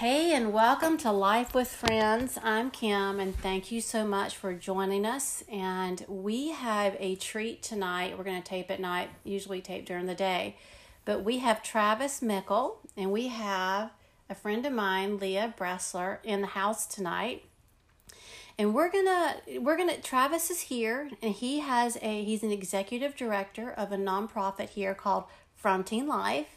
Hey, and welcome to Life with Friends. I'm Kim, and thank you so much for joining us. And we have a treat tonight. We're going to tape at night, usually tape during the day. But we have Travis Mickle, and we have a friend of mine, Leah Bressler, in the house tonight. And we're gonna we're gonna Travis is here and he has a he's an executive director of a nonprofit here called Fronting Life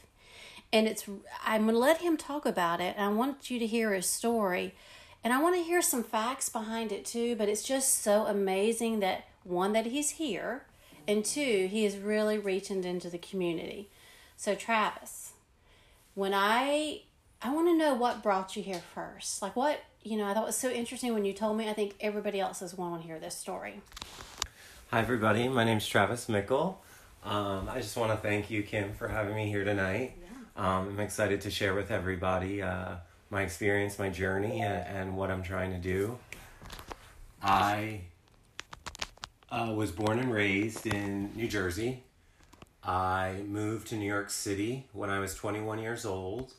and it's I'm going to let him talk about it. And I want you to hear his story, and I want to hear some facts behind it too. But it's just so amazing that one that he's here, and two he is really reaching into the community. So Travis, when I I want to know what brought you here first, like what you know. I thought was so interesting when you told me. I think everybody else is want to hear this story. Hi everybody, my name's Travis Mickle. Um, I just want to thank you, Kim, for having me here tonight. Um, I'm excited to share with everybody uh, my experience, my journey, and, and, what I'm trying to do. I uh, was born and raised in New Jersey. I moved to New York City when I was 21 years old,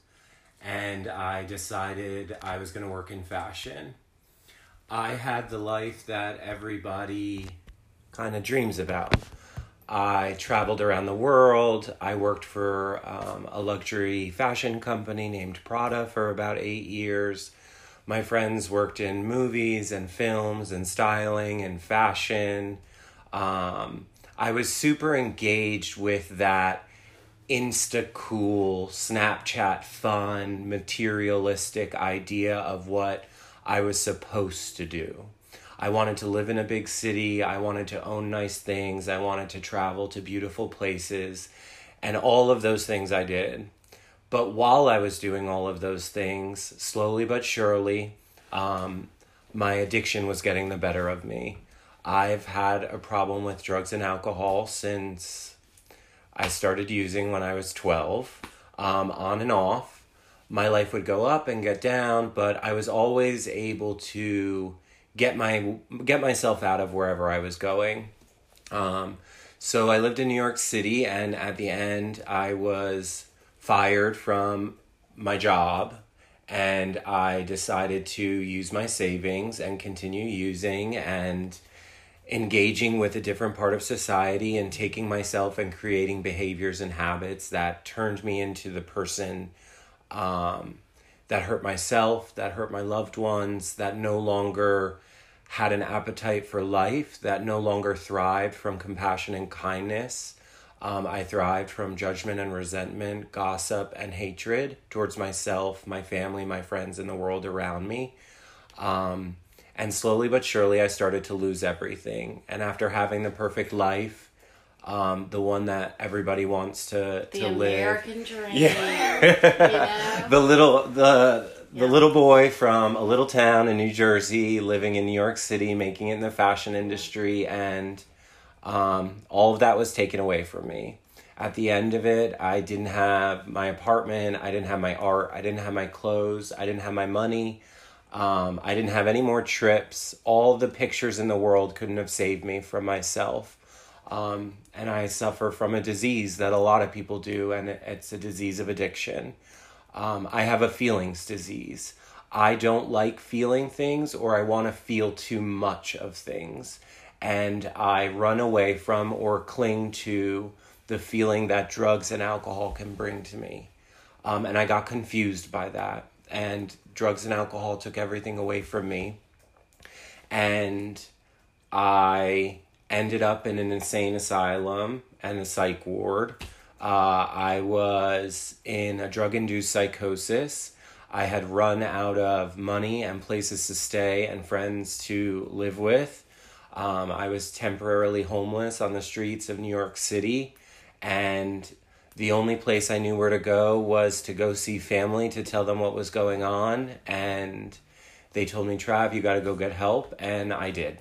and I decided I was going to work in fashion. I had the life that everybody kind of dreams about. I traveled around the world. I worked for um, a luxury fashion company named Prada for about eight years. My friends worked in movies and films and styling and fashion. Um, I was super engaged with that insta cool, Snapchat fun, materialistic idea of what I was supposed to do. I wanted to live in a big city. I wanted to own nice things. I wanted to travel to beautiful places. And all of those things I did. But while I was doing all of those things, slowly but surely, um, my addiction was getting the better of me. I've had a problem with drugs and alcohol since I started using when I was 12, um, on and off. My life would go up and get down, but I was always able to get my get myself out of wherever I was going. Um, so I lived in New York City, and at the end, I was fired from my job, and I decided to use my savings and continue using and engaging with a different part of society and taking myself and creating behaviors and habits that turned me into the person um, that hurt myself, that hurt my loved ones, that no longer had an appetite for life, that no longer thrived from compassion and kindness. Um, I thrived from judgment and resentment, gossip and hatred towards myself, my family, my friends, and the world around me. Um, and slowly but surely, I started to lose everything. And after having the perfect life, um, the one that everybody wants to the to American live. Dream. Yeah, you know? the little the the yeah. little boy from a little town in New Jersey, living in New York City, making it in the fashion industry, and um, all of that was taken away from me. At the end of it, I didn't have my apartment, I didn't have my art, I didn't have my clothes, I didn't have my money. Um, I didn't have any more trips. All the pictures in the world couldn't have saved me from myself. Um, and I suffer from a disease that a lot of people do, and it's a disease of addiction. Um, I have a feelings disease. I don't like feeling things, or I want to feel too much of things. And I run away from or cling to the feeling that drugs and alcohol can bring to me. Um, and I got confused by that. And drugs and alcohol took everything away from me. And I ended up in an insane asylum and a psych ward. Uh, I was in a drug induced psychosis. I had run out of money and places to stay and friends to live with. Um, I was temporarily homeless on the streets of New York City, and the only place I knew where to go was to go see family to tell them what was going on. And they told me, Trav, you got to go get help. And I did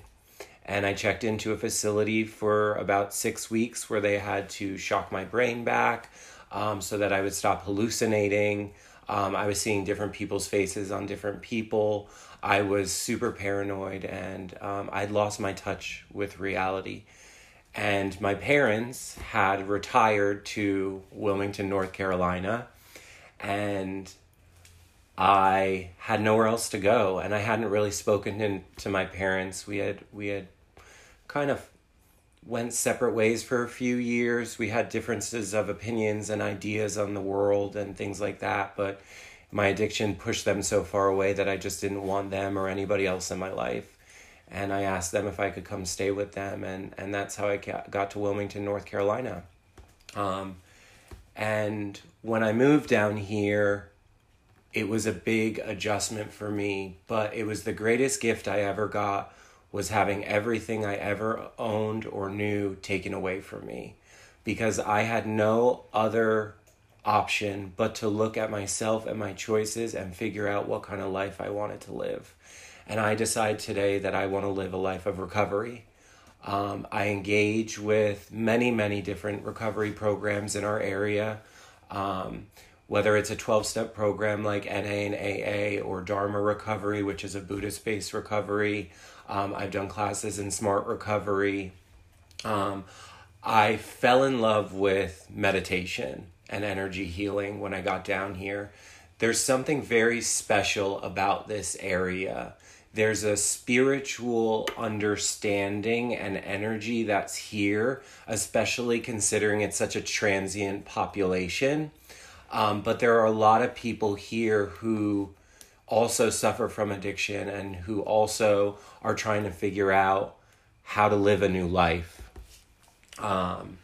and I checked into a facility for about six weeks where they had to shock my brain back um, so that I would stop hallucinating. Um, I was seeing different people's faces on different people. I was super paranoid and um, I'd lost my touch with reality. And my parents had retired to Wilmington, North Carolina. And I had nowhere else to go, and I hadn't really spoken in, to my parents. We had we had kind of went separate ways for a few years. We had differences of opinions and ideas on the world and things like that, but my addiction pushed them so far away that I just didn't want them or anybody else in my life. And I asked them if I could come stay with them, and, and that's how I got to Wilmington, North Carolina. Um, and when I moved down here, it was a big adjustment for me, but it was the greatest gift I ever got was having everything I ever owned or knew taken away from me because I had no other option but to look at myself and my choices and figure out what kind of life I wanted to live. And I decide today that I want to live a life of recovery. Um, I engage with many, many different recovery programs in our area. Um, whether it's a 12 step program like NA and AA or Dharma Recovery, which is a Buddhist based recovery. Um, I've done classes in Smart Recovery. Um, I fell in love with meditation and energy healing when I got down here. There's something very special about this area. There's a spiritual understanding and energy that's here, especially considering it's such a transient population. Um, but there are a lot of people here who also suffer from addiction and who also are trying to figure out how to live a new life. Um,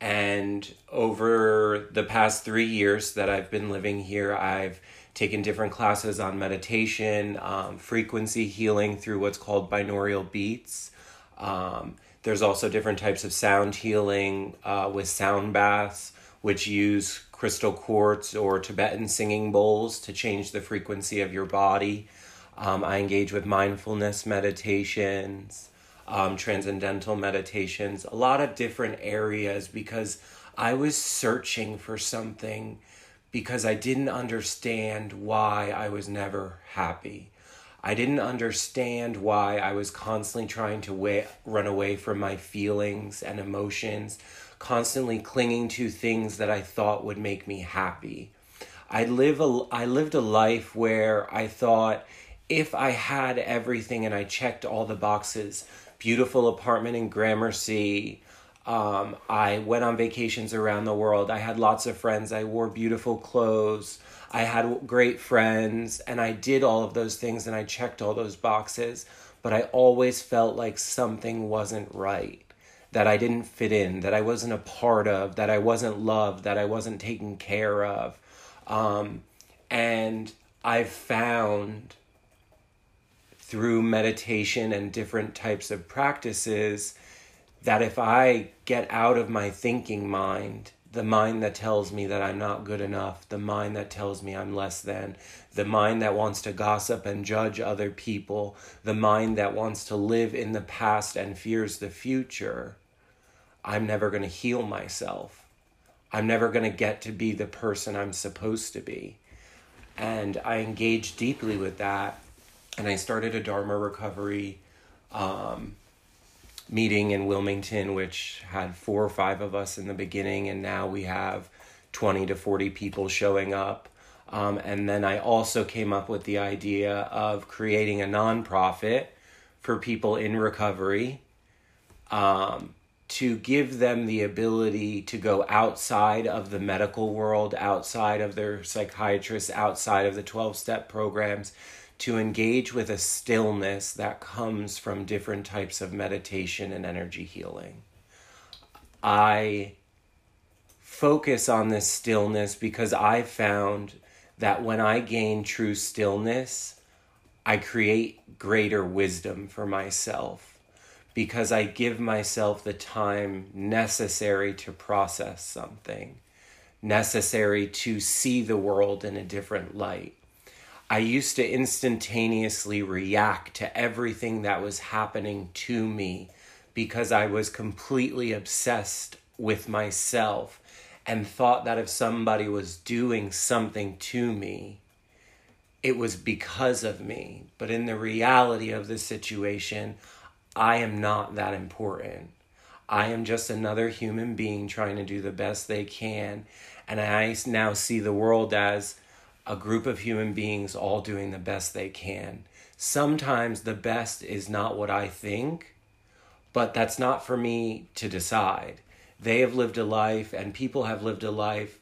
and over the past three years that I've been living here, I've taken different classes on meditation, um, frequency healing through what's called binaural beats. Um, there's also different types of sound healing uh, with sound baths, which use crystal quartz or Tibetan singing bowls to change the frequency of your body. Um, I engage with mindfulness meditations, um, transcendental meditations, a lot of different areas because I was searching for something because I didn't understand why I was never happy. I didn't understand why I was constantly trying to wa- run away from my feelings and emotions constantly clinging to things that I thought would make me happy. I live a I lived a life where I thought if I had everything and I checked all the boxes, beautiful apartment in Gramercy, um, I went on vacations around the world. I had lots of friends. I wore beautiful clothes. I had great friends, and I did all of those things and I checked all those boxes. But I always felt like something wasn't right that I didn't fit in, that I wasn't a part of, that I wasn't loved, that I wasn't taken care of. Um, and I've found through meditation and different types of practices that if I get out of my thinking mind, the mind that tells me that I'm not good enough, the mind that tells me I'm less than, the mind that wants to gossip and judge other people, the mind that wants to live in the past and fears the future, I'm never going to heal myself. I'm never going to get to be the person I'm supposed to be. And I engaged deeply with that. And I started a Dharma recovery um, meeting in Wilmington, which had four or five of us in the beginning. And now we have 20 to 40 people showing up. Um, and then I also came up with the idea of creating a nonprofit for people in recovery um, to give them the ability to go outside of the medical world, outside of their psychiatrists, outside of the 12 step programs, to engage with a stillness that comes from different types of meditation and energy healing. I focus on this stillness because I found that when I gain true stillness, I create greater wisdom for myself because I give myself the time necessary to process something, necessary to see the world in a different light. I used to instantaneously react to everything that was happening to me because I was completely obsessed with myself and thought that if somebody was doing something to me, it was because of me. But in the reality of the situation, I am not that important. I am just another human being trying to do the best they can. And I now see the world as a group of human beings all doing the best they can. Sometimes the best is not what I think, but that's not for me to decide. They have lived a life, and people have lived a life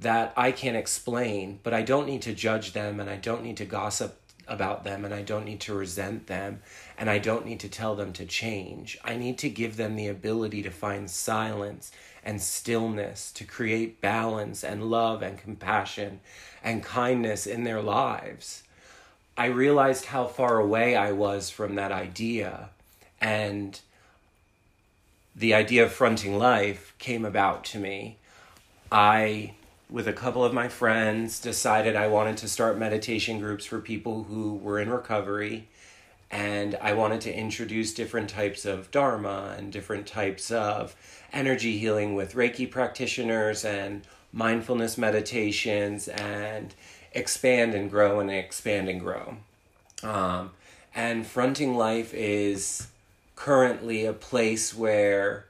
that I can't explain, but I don't need to judge them and I don't need to gossip about them and I don't need to resent them and I don't need to tell them to change. I need to give them the ability to find silence and stillness, to create balance and love and compassion and kindness in their lives. I realized how far away I was from that idea and the idea of fronting life came about to me. I with a couple of my friends, decided I wanted to start meditation groups for people who were in recovery. And I wanted to introduce different types of Dharma and different types of energy healing with Reiki practitioners and mindfulness meditations and expand and grow and expand and grow. Um, and Fronting Life is currently a place where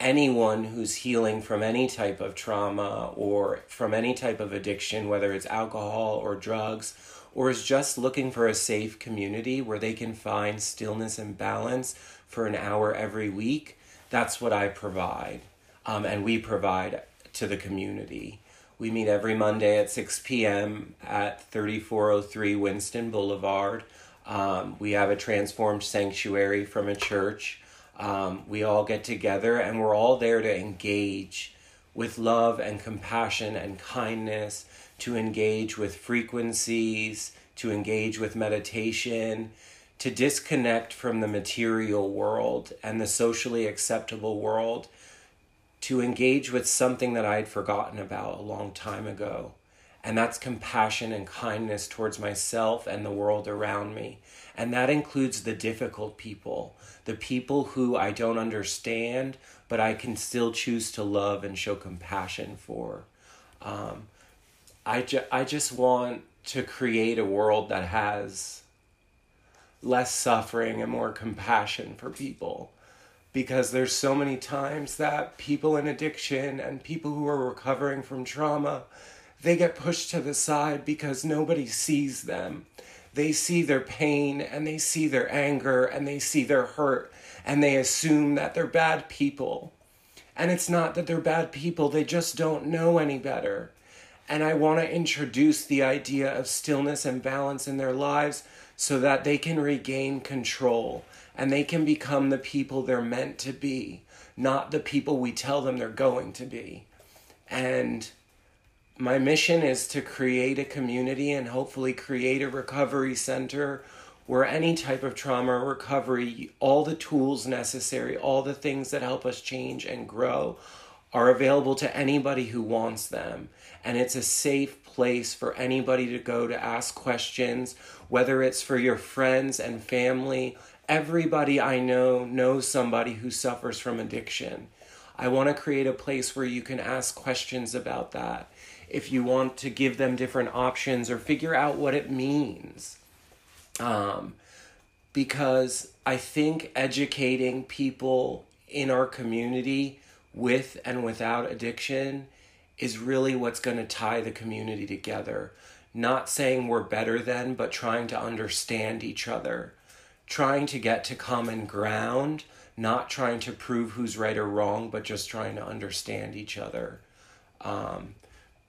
anyone who's healing from any type of trauma or from any type of addiction, whether it's alcohol or drugs, or is just looking for a safe community where they can find stillness and balance for an hour every week, that's what I provide. Um, and we provide to the community. We meet every Monday at 6 p.m. at 3403 Winston Boulevard. Um, we have a transformed sanctuary from a church. Um, we all get together and we're all there to engage with love and compassion and kindness, to engage with frequencies, to engage with meditation, to disconnect from the material world and the socially acceptable world, to engage with something that I'd forgotten about a long time ago. And that's compassion and kindness towards myself and the world around me. And that includes the difficult people, the people who I don't understand, but I can still choose to love and show compassion for. Um, I, ju- I just want to create a world that has less suffering and more compassion for people because there's so many times that people in addiction and people who are recovering from trauma they get pushed to the side because nobody sees them they see their pain and they see their anger and they see their hurt and they assume that they're bad people. And it's not that they're bad people, they just don't know any better. And I want to introduce the idea of stillness and balance in their lives so that they can regain control and they can become the people they're meant to be, not the people we tell them they're going to be. And my mission is to create a community and hopefully create a recovery center where any type of trauma recovery, all the tools necessary, all the things that help us change and grow are available to anybody who wants them. And it's a safe place for anybody to go to ask questions, whether it's for your friends and family. Everybody I know knows somebody who suffers from addiction. I want to create a place where you can ask questions about that if you want to give them different options or figure out what it means. Um, because I think educating people in our community with and without addiction is really what's going to tie the community together. Not saying we're better than, but trying to understand each other, trying to get to common ground, not trying to prove who's right or wrong, but just trying to understand each other. Um,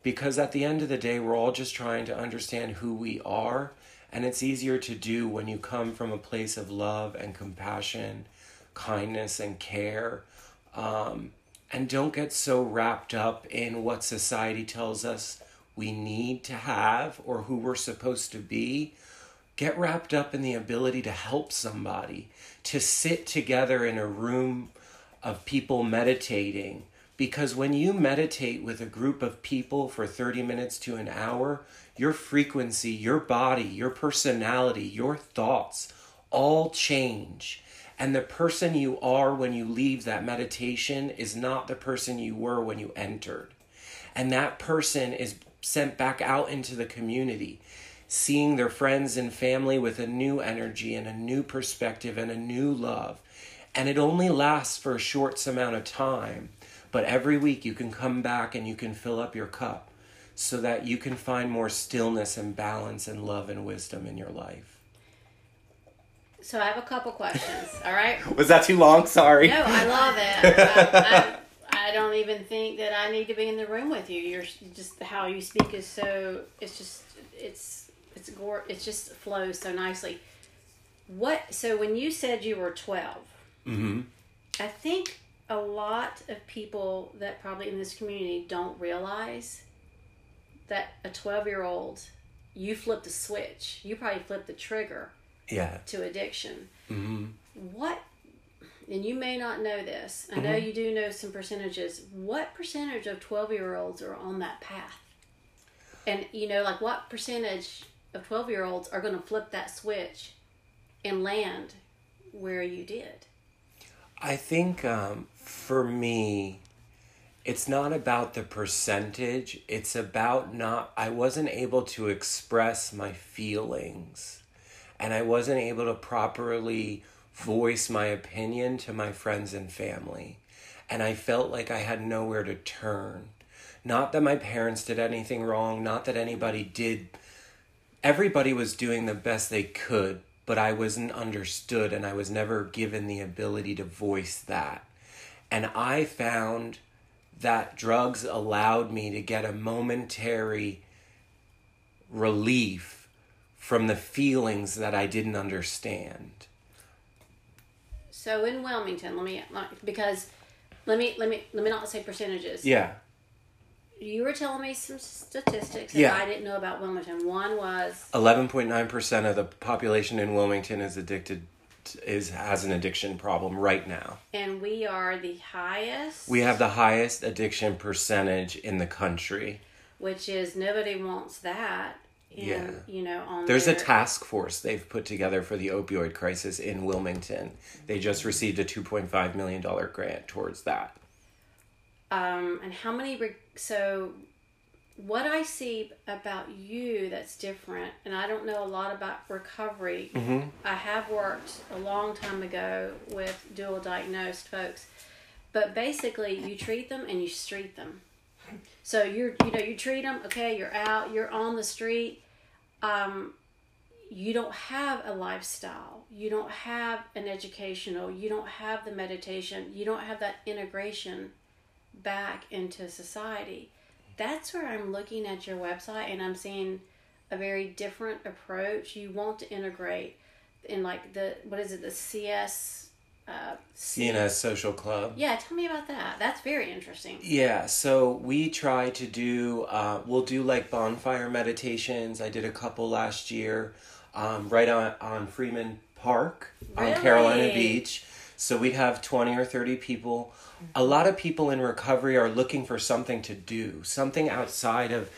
because at the end of the day, we're all just trying to understand who we are. And it's easier to do when you come from a place of love and compassion, kindness and care. Um, and don't get so wrapped up in what society tells us we need to have or who we're supposed to be. Get wrapped up in the ability to help somebody, to sit together in a room of people meditating because when you meditate with a group of people for 30 minutes to an hour, your frequency, your body, your personality, your thoughts all change. And the person you are when you leave that meditation is not the person you were when you entered. And that person is sent back out into the community, seeing their friends and family with a new energy and a new perspective and a new love. And it only lasts for a short amount of time but every week you can come back and you can fill up your cup. so that you can find more stillness and balance and love and wisdom in your life? So I have a couple questions. All right. Was that too long? Sorry. No, I love it. I, I, I don't even think that I need to be in the room with you. You're just how you speak is so. It's just it's it's gore. It just flows so nicely. What? So when you said you were 12 Mm-hmm. I think a lot of people that probably in this community don't realize that a 12 year old, you flipped a switch. You probably flipped the trigger Yeah. to addiction. Mm-hmm. What, and you may not know this, I know you do know some percentages. What percentage of 12 year olds are on that path? And, you know, like what percentage of 12 year olds are going to flip that switch and land where you did? I think um, for me, it's not about the percentage. It's about not, I wasn't able to express my feelings and I wasn't able to properly voice my opinion to my friends and family. And I felt like I had nowhere to turn. Not that my parents did anything wrong, not that anybody did. Everybody was doing the best they could, but I wasn't understood and I was never given the ability to voice that. And I found that drugs allowed me to get a momentary relief from the feelings that I didn't understand. So in Wilmington, let me because let me let me let me not say percentages. Yeah. You were telling me some statistics that Yeah. I didn't know about Wilmington. One was 11.9% of the population in Wilmington is addicted is has an addiction problem right now. and we are the highest We have the highest addiction percentage in the country. which is nobody wants that. And, Yeah. you know, on There's a task force they've put together for the opioid crisis in Wilmington. They just received a 2.5 million dollar grant towards that. um and how many re- so what I see about you that's different, and I don't know a lot about recovery. Mm-hmm. I have worked a long time ago with dual diagnosed folks, but basically you treat them and you street them. So you're you know you treat them okay. You're out. You're on the street. Um, you don't have a lifestyle. You don't have an educational. You don't have the meditation. You don't have that integration back into society. That's where I'm looking at your website and I'm seeing a very different approach. You want to integrate in like the what is it the CS uh, CNS Social Club. Yeah, tell me about that. That's very interesting. Yeah, so we try to do, uh, we'll do like bonfire meditations. I did a couple last year um, right on, on Freeman Park on Carolina Beach. So we'd have 20 or 30 people. A lot of people in recovery are looking for something to do, something outside of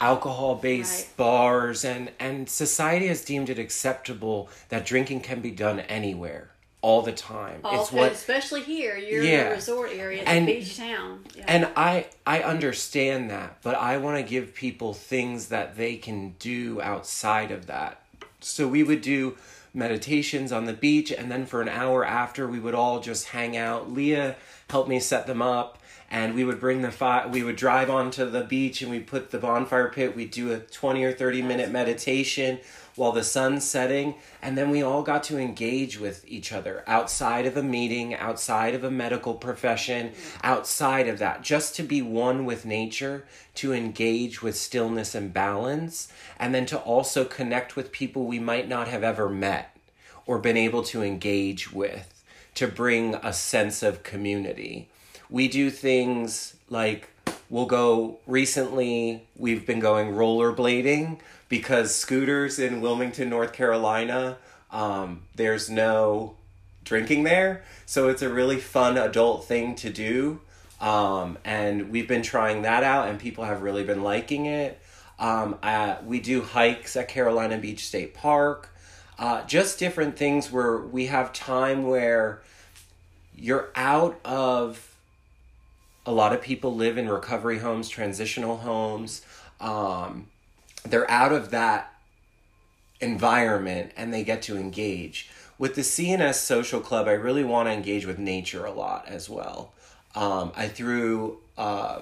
alcohol based Right. bars and and society has deemed it acceptable that drinking can be done anywhere all the time. Oh, it's what especially here, you're in Yeah. a resort area, it's And- a beach town. Yeah. and I I understand that, but I want to give people things that they can do outside of that. So we would do meditations on the beach and then for an hour after we would all just hang out. Leah helped me set them up and we would bring the fire we would drive onto the beach and we put the bonfire pit. We'd do a 20 or 30 minute meditation while the sun's setting and then we all got to engage with each other outside of a meeting outside of a medical profession outside of that just to be one with nature to engage with stillness and balance and then to also connect with people we might not have ever met or been able to engage with to bring a sense of community. We do things like we'll go recently we've been going rollerblading because scooters in wilmington north carolina um, there's no drinking there. So it's a really fun adult thing to do. Um, and we've been trying that out and people have really been liking it. Um, we do hikes at carolina beach state park. Uh, just different things where we have time where you're out of a lot of people live in recovery homes, transitional homes. Um, they're out of that environment and they get to engage. With the CNS Social Club, I really want to engage with nature a lot as well. Um, I threw uh,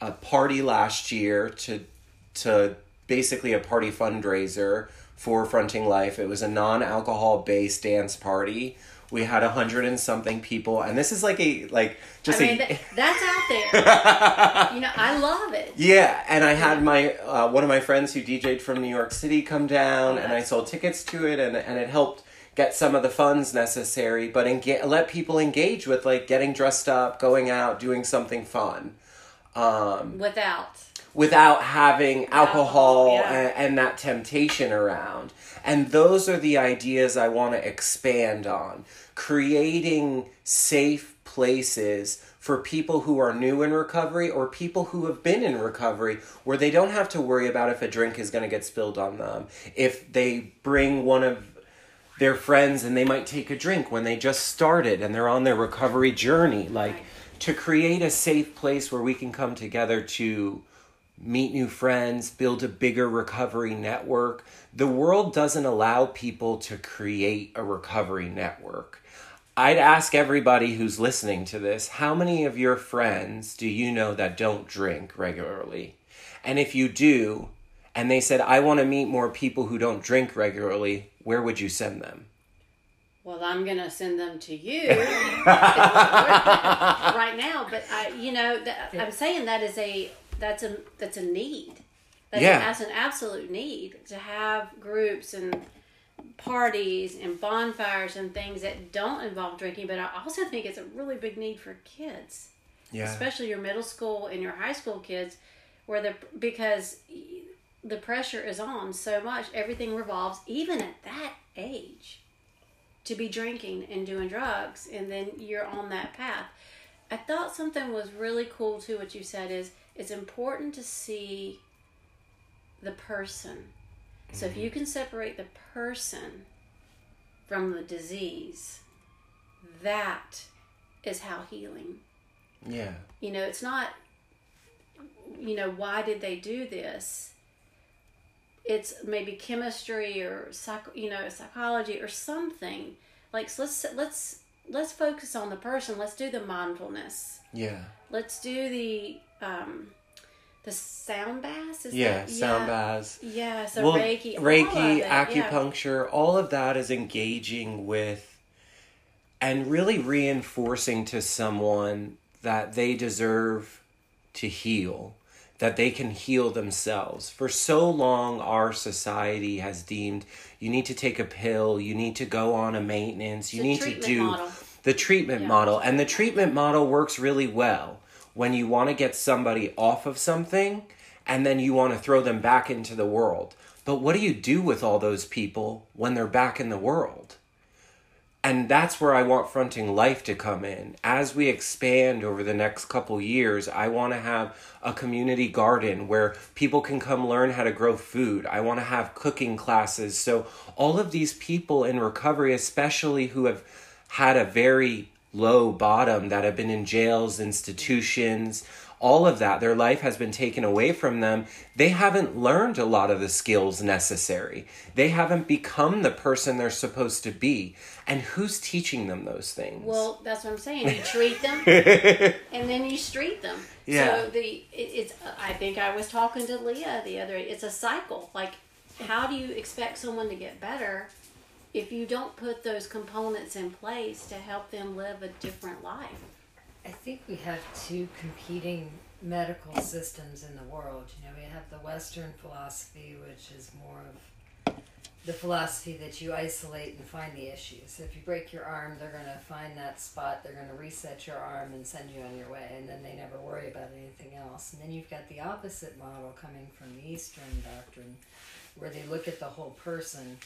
a party last year to to basically a party fundraiser for Fronting Life. It was a non-alcohol based dance party. We had a hundred and something people, and this is like a like just I mean, a th- that's out there. you know, I love it. yeah. And I had my uh, one of my friends who DJ'd from New York City come down, and I sold tickets to it, and and it helped get some of the funds necessary, but enga- let people engage with like getting dressed up, going out, doing something fun. Um, Without. without having alcohol, Alcohol, yeah. and, and that temptation around. And those are the ideas I want to expand on. Creating safe places for people who are new in recovery or people who have been in recovery where they don't have to worry about if a drink is going to get spilled on them. If they bring one of their friends and they might take a drink when they just started and they're on their recovery journey. Like to create a safe place where we can come together to meet new friends build a bigger recovery network. The world doesn't allow people to create a recovery network i'd ask everybody who's listening to this how many of your friends do you know that don't drink regularly and if you do and they said i want to meet more people who don't drink regularly where would you send them Well, I'm gonna send them to you right now. But I, you know, that, I'm saying that is a that's a that's a need. That's, Yeah. that's an absolute need to have groups and parties and bonfires and things that don't involve drinking. But I also think it's a really big need for kids, yeah especially your middle school and your high school kids, where the because the pressure is on so much. Everything revolves, even at that age, to be drinking and doing drugs, and then you're on that path. I thought something was really cool too. What you said is it's important to see the person. So if you can separate the person from the disease, that is how healing yeah. You know it's not you know why did they do this? It's maybe chemistry or psych you know psychology or something. Like so let's let's let's focus on the person. Let's do the mindfulness. Yeah. Let's do the um the sound baths is yeah that, sound yeah, baths yeah so well, reiki all reiki of it, yeah. acupuncture all of that is engaging with and really reinforcing to someone that they deserve to heal that they can heal themselves for so long our society has deemed you need to take a pill you need to go on a maintenance you a need to do model. the treatment Yeah. model and the treatment model works really well when you want to get somebody off of something and then you want to throw them back into the world but what do you do with all those people when they're back in the world and that's where I want fronting life to come in. As we expand over the next couple years, I want to have a community garden where people can come learn how to grow food. I want to have cooking classes. So, all of these people in recovery, especially who have had a very low bottom, that have been in jails, institutions, all of that, their life has been taken away from them. They haven't learned a lot of the skills necessary. They haven't become the person they're supposed to be. And who's teaching them those things? Well, that's what I'm saying. You treat them, and then you street them. Yeah. So the it, it's. I think I was talking to Leah the other. It's a cycle. Like, how do you expect someone to get better if you don't put those components in place to help them live a different life? I think we have two competing medical systems in the world. You know, we have the Western philosophy, which is more of the philosophy that you isolate and find the issues. If you break your arm, they're going to find that spot, they're going to reset your arm and send you on your way, and then they never worry about anything else. And then you've got the opposite model coming from the Eastern doctrine, where they look at the whole person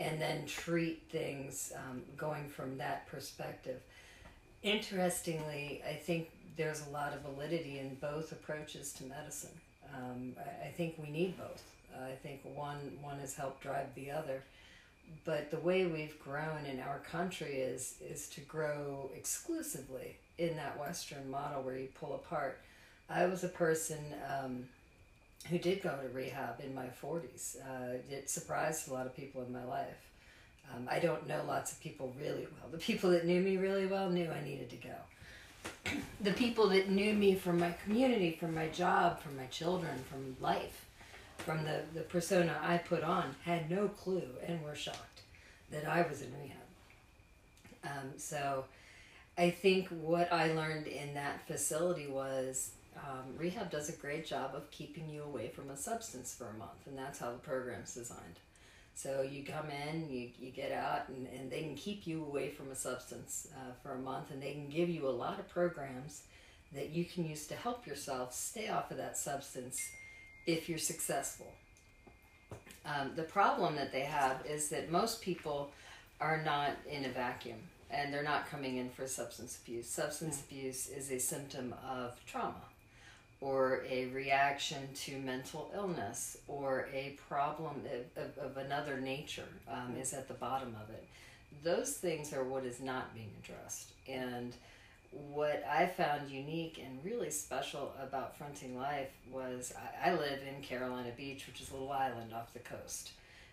and then treat things um, going from that perspective. Interestingly, I think there's a lot of validity in both approaches to medicine. Um, I, I think we need both. I think one one has helped drive the other, but the way we've grown in our country is is to grow exclusively in that Western model where you pull apart. I was a person um, who did go to rehab in my forties. Uh, it surprised a lot of people in my life. Um, I don't know lots of people really well. The people that knew me really well knew I needed to go. the people that knew me from my community, from my job, from my children, from life, from the, the persona I put on, had no clue and were shocked that I was in rehab. Um, so I think what I learned in that facility was um, rehab does a great job of keeping you away from a substance for a month, and that's how the program's designed. So you come in, you, you get out, and, and they can keep you away from a substance uh, for a month, and they can give you a lot of programs that you can use to help yourself stay off of that substance if you're successful. Um, the problem that they have is that most people are not in a vacuum and they're not coming in for substance abuse. Substance abuse is a symptom of trauma or a reaction to mental illness or a problem of, of, of another nature um, is at the bottom of it. Those things are what is not being addressed. And what I found unique and really special about Fronting Life was I, I live in Carolina Beach, which is a little island off the coast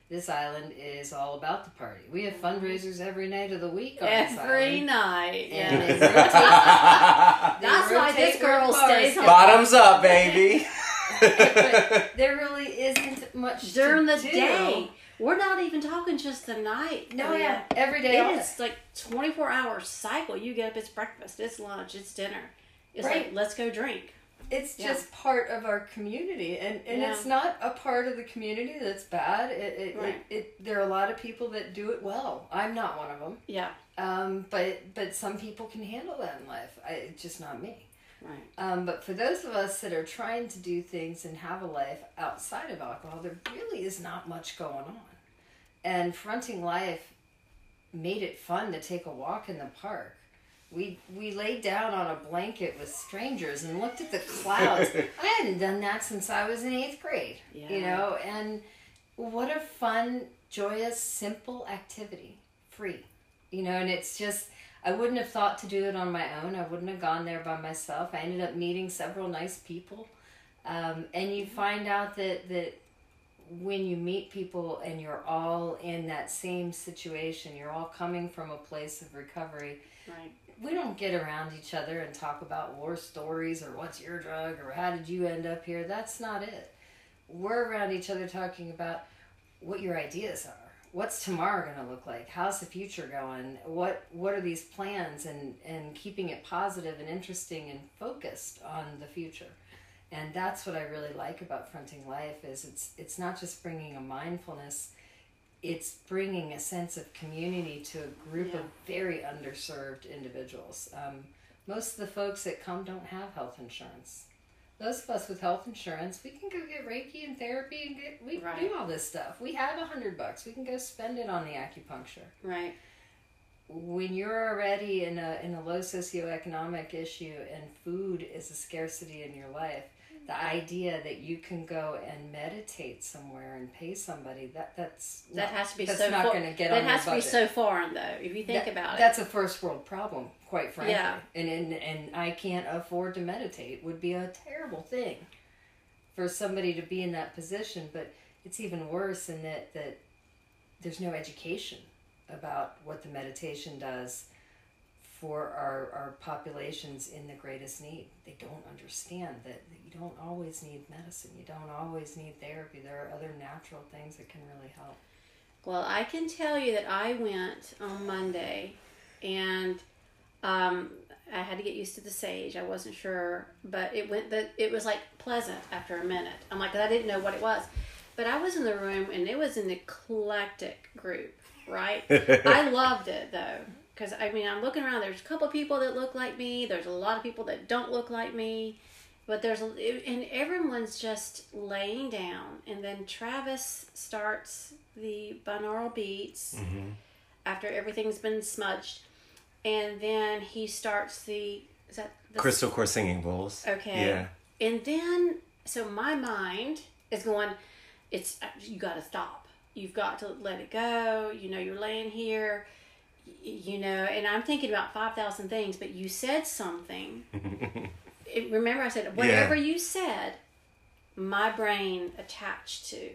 this island is all about the party. We have fundraisers every night of the week on this Every island. night. And Yeah. they rotate- they That's why this girl stays home. Bottoms up, baby. but there really isn't much During to the do. day. We're not even talking just the night. No, I yeah, every day. It is like 24 hour cycle. You get up, it's breakfast, it's lunch, it's dinner. It's Right. like, let's go drink. It's Yeah. just part of our community, and and Yeah. it's not a part of the community that's bad. It it, Right. it it there are a lot of people that do it well. I'm not one of them. Yeah. Um, but but some people can handle that in life. I, it's just not me. Right. Um, but for those of us that are trying to do things and have a life outside of alcohol, there really is not much going on. And fronting life made it fun to take a walk in the park. We we laid down on a blanket with strangers and looked at the clouds. I hadn't done that since I was in eighth grade. You know, and what a fun, joyous, simple activity, free. You know, and it's just I wouldn't have thought to do it on my own. I wouldn't have gone there by myself. I ended up meeting several nice people, um, and you find out that that when you meet people and you're all in that same situation, you're all coming from a place of recovery. Right. We don't get around each other and talk about war stories or what's your drug or how did you end up here. That's not it. We're around each other talking about what your ideas are. What's tomorrow going to look like? How's the future going? What what are these plans and and keeping it positive and interesting and focused on the future. And that's what I really like about fronting life is it's it's not just bringing a mindfulness it's bringing a sense of community to a group Yeah. of very underserved individuals. Um, most of the folks that come don't have health insurance. Those of us with health insurance, we can go get Reiki and therapy and get we Right. do all this stuff. We have a hundred bucks. We can go spend it on the acupuncture. Right. When you're already in a in a low socioeconomic issue and food is a scarcity in your life, the idea that you can go and meditate somewhere and pay somebody that that's That not- has to be that's so not going to get That on has to your be so foreign though, if you think That- about it. That's a first world problem, quite frankly. Yeah. And, and and I can't afford to meditate would be a terrible thing for somebody to be in that position. But it's even worse in that that there's no education about what the meditation does for our, our populations in the greatest need. They don't understand that you don't always need medicine. You don't always need therapy. There are other natural things that can really help. Well, I can tell you that I went on Monday and um, I had to get used to the sage. I wasn't sure, but it went that it was like pleasant after a minute. I'm like, I didn't know what it was. But I was in the room and it was an eclectic group, right? I loved it though. Because I mean, I'm looking around. There's a couple people that look like me. There's a lot of people that don't look like me. But there's a, and everyone's just laying down, and then Travis starts the binaural beats mm-hmm. after everything's been smudged, and then he starts the is that the Crystal Quartz Singing Bowls. Okay. Yeah. And then, so my mind is going, it's, you got to stop. You've got to let it go. You know, you're laying here, you know, and I'm thinking about 5,000 things, but you said something. It- remember, I said, whatever you said, my brain attached to.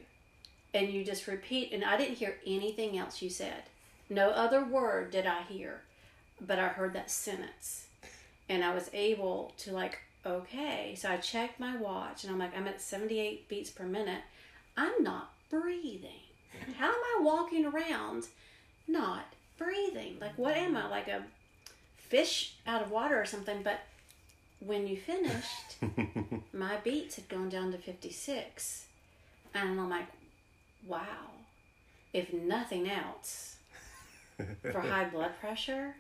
And you just repeat, and I didn't hear anything else you said. No other word did I hear, but I heard that sentence. and I was able to like okay. So I checked my watch and I'm like I'm at 78 beats per minute. I'm not breathing. How am I walking around not breathing? Like what am I like a fish out of water or something? But when you finished, my beats had gone down to 56. And I'm like, wow. If nothing else, for high blood pressure,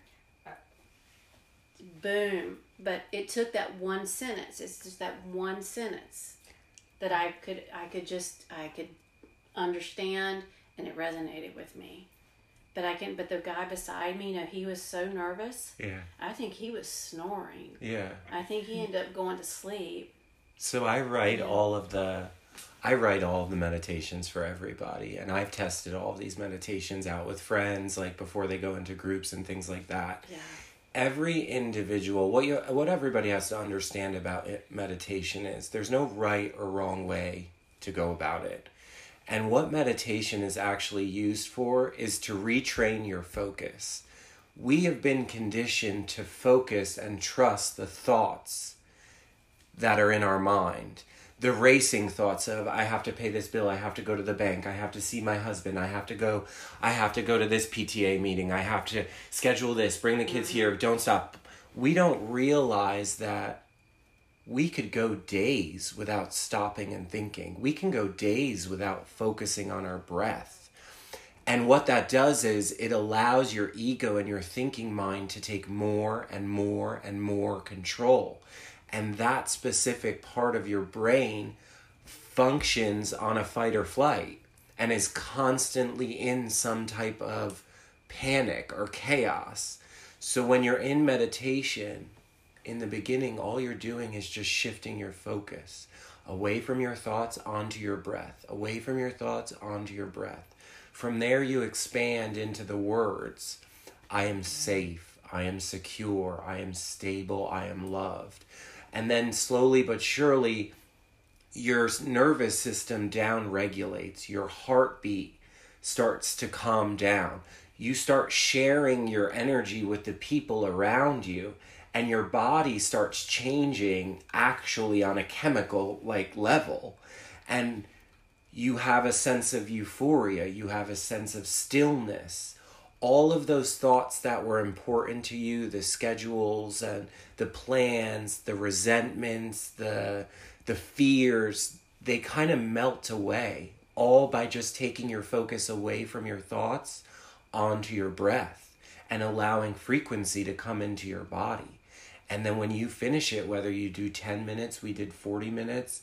boom. But it took that one sentence. It's just that one sentence that I could I could just I could understand and it resonated with me. But I can but the guy beside me, you know, he was so nervous. Yeah. I think he was snoring. Yeah. I think he ended up going to sleep. So I write all of the I write all of the meditations for everybody and I've tested all of these meditations out with friends like before they go into groups and things like that. Yeah. Every individual what you what everybody has to understand about it, meditation is there's no right or wrong way to go about it. And what meditation is actually used for is to retrain your focus. We have been conditioned to focus and trust the thoughts that are in our mind. The racing thoughts of I have to pay this bill, I have to go to the bank, I have to see my husband, I have to go I have to go to this PTA meeting, I have to schedule this, bring the kids mm-hmm. here, don't stop. We don't realize that we could go days without stopping and thinking. We can go days without focusing on our breath. And what that does is it allows your ego and your thinking mind to take more and more and more control. And that specific part of your brain functions on a fight or flight and is constantly in some type of panic or chaos. So when you're in meditation, in the beginning, all you're doing is just shifting your focus away from your thoughts onto your breath, away from your thoughts onto your breath. From there, you expand into the words I am safe, I am secure, I am stable, I am loved. And then slowly but surely, your nervous system down regulates, your heartbeat starts to calm down. You start sharing your energy with the people around you and your body starts changing actually on a chemical like level. And you have a sense of euphoria you have a sense of stillness. All of those thoughts that were important to you the schedules and the plans the resentments the the fears they kind of melt away all by just taking your focus away from your thoughts onto your breath and allowing frequency to come into your body and then when you finish it, whether you do 10 minutes, we did 40 minutes,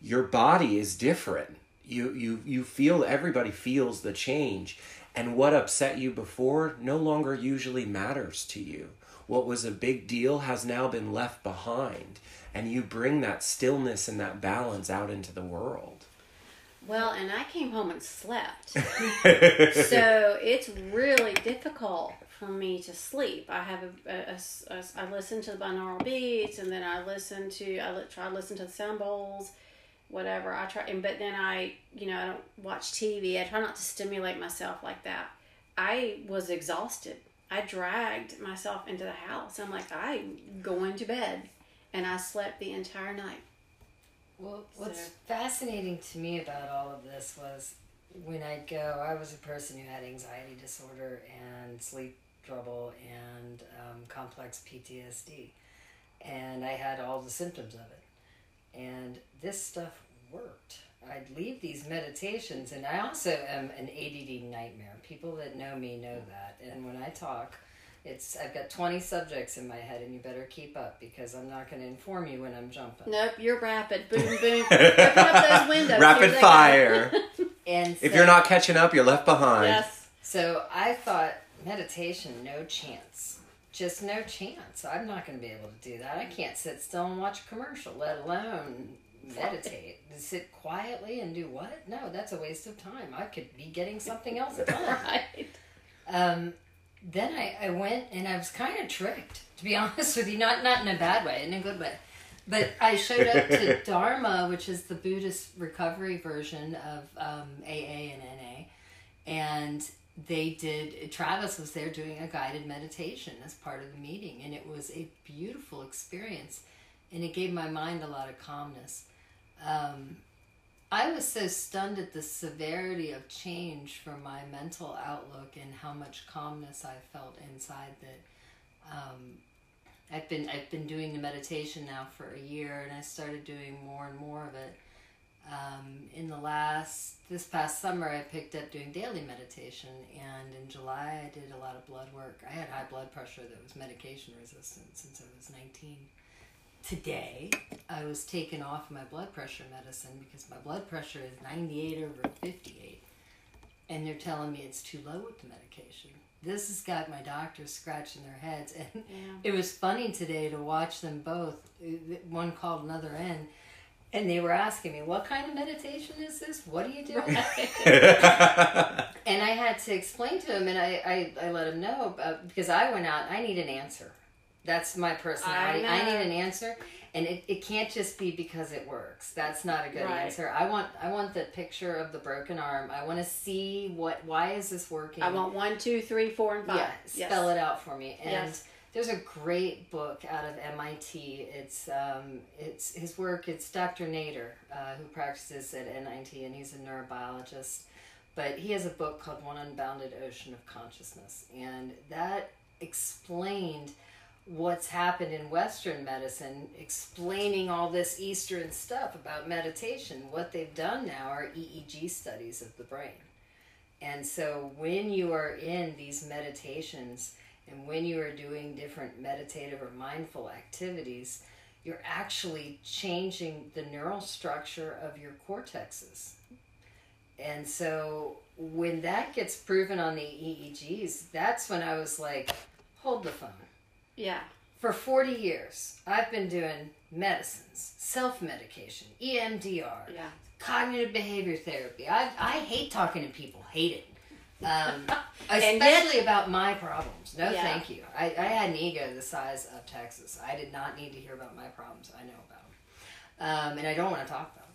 your body is different. You, you, you feel, everybody feels the change. And what upset you before no longer usually matters to you. What was a big deal has now been left behind. And you bring that stillness and that balance out into the world. Well, and I came home and slept. so it's really difficult for me to sleep. I have a, a, a, a I listen to the binaural beats, and then I listen to I try to listen to the sound bowls, whatever. I try, and but then I you know I don't watch TV. I try not to stimulate myself like that. I was exhausted. I dragged myself into the house. I'm like I'm going to bed, and I slept the entire night. Well, what's so. fascinating to me about all of this was when I'd go, I was a person who had anxiety disorder and sleep trouble and um, complex PTSD. And I had all the symptoms of it. And this stuff worked. I'd leave these meditations, and I also am an ADD nightmare. People that know me know that. And when I talk, it's I've got 20 subjects in my head, and you better keep up because I'm not going to inform you when I'm jumping. Nope, you're rapid. Boom, boom. Open up those windows. Rapid fire. and so, if you're not catching up, you're left behind. Yes. So I thought meditation, no chance. Just no chance. I'm not going to be able to do that. I can't sit still and watch a commercial, let alone meditate. sit quietly and do what? No, that's a waste of time. I could be getting something else done. right. Um, then I, I went and I was kind of tricked, to be honest with you. Not not in a bad way, in a good way. But I showed up to Dharma, which is the Buddhist recovery version of um, AA and NA, and they did travis was there doing a guided meditation as part of the meeting and it was a beautiful experience and it gave my mind a lot of calmness. Um, i was so stunned at the severity of change for my mental outlook and how much calmness i felt inside that um, i've been i've been doing the meditation now for a year and i started doing more and more of it um, in the last this past summer i picked up doing daily meditation and in july i did a lot of blood work. I had high blood pressure that was medication resistant since i was 19 today i was taken off my blood pressure medicine because my blood pressure is 98 over 58 and they're telling me it's too low with the medication. This has got my doctors scratching their heads and Yeah. it was funny today to watch them both one called another in and they were asking me what kind of meditation is this what are you doing and i had to explain to him and i, I, I let him know about, because i went out i need an answer that's my personality I i, need an answer and it, it can't just be because it works that's not a good Right. answer i want i want the picture of the broken arm i want to see what why is this working I want one, two, three, four, and five. yeah, Yes. spell it out for me. And Yes. There's a great book out of MIT. It's um, it's his work. It's Dr. Nader uh, who practices at MIT, and he's a neurobiologist. But he has a book called One Unbounded Ocean of Consciousness, and that explained what's happened in Western medicine, explaining all this Eastern stuff about meditation. What they've done now are EEG studies of the brain. And so when you are in these meditations and when you are doing different meditative or mindful activities, you're actually changing the neural structure of your cortexes. And so when that gets proven on the EEGs, that's when I was like, hold the phone. Yeah. For 40 years, I've been doing medicines, self medication, EMDR, Yeah. cognitive behavior therapy. I, I hate talking to people, hate it. Um, especially yet- about my problems. No, Yeah. thank you. I, I had an ego the size of Texas. I did not need to hear about my problems. I know about them. Um, and I don't want to talk about them.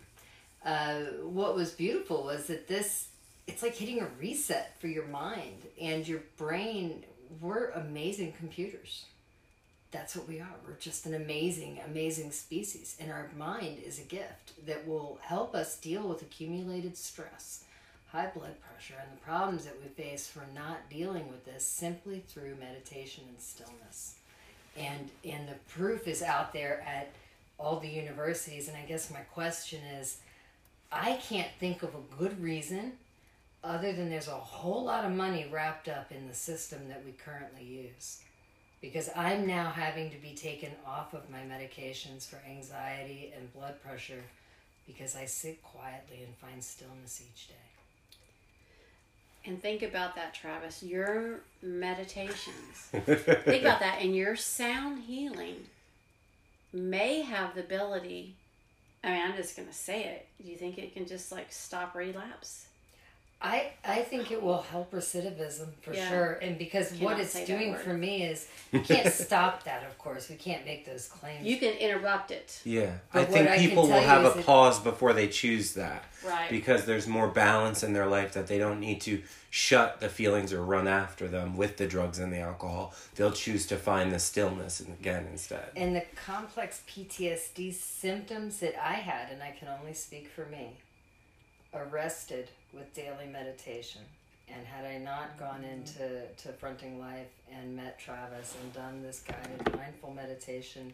Uh, what was beautiful was that this, it's like hitting a reset for your mind and your brain. We're amazing computers that's what we are. We're just an amazing, amazing species. And our mind is a gift that will help us deal with accumulated stress, high blood pressure, and the problems that we face for not dealing with this simply through meditation and stillness. And and the proof is out there at all the universities. And I guess my question is I can't think of a good reason other than there's a whole lot of money wrapped up in the system that we currently use because I'm now having to be taken off of my medications for anxiety and blood pressure because I sit quietly and find stillness each day. And think about that, Travis. Your meditations. think about that. And your sound healing may have the ability. I mean, I'm just going to say it. Do you think it can just like stop relapse? I, I think it will help recidivism for Yeah. sure. And because what it's doing for me is we can't stop that, of course. We can't make those claims. You can interrupt it. Yeah, But I what think I people will have a that- pause before they choose that Right. because there's more balance in their life that they don't need to shut the feelings or run after them with the drugs and the alcohol. They'll choose to find the stillness again instead. and the complex PTSD symptoms that I had, and I can only speak for me, arrested with daily meditation. And had I not gone mm-hmm. into to fronting life and met Travis and done this guided mindful meditation,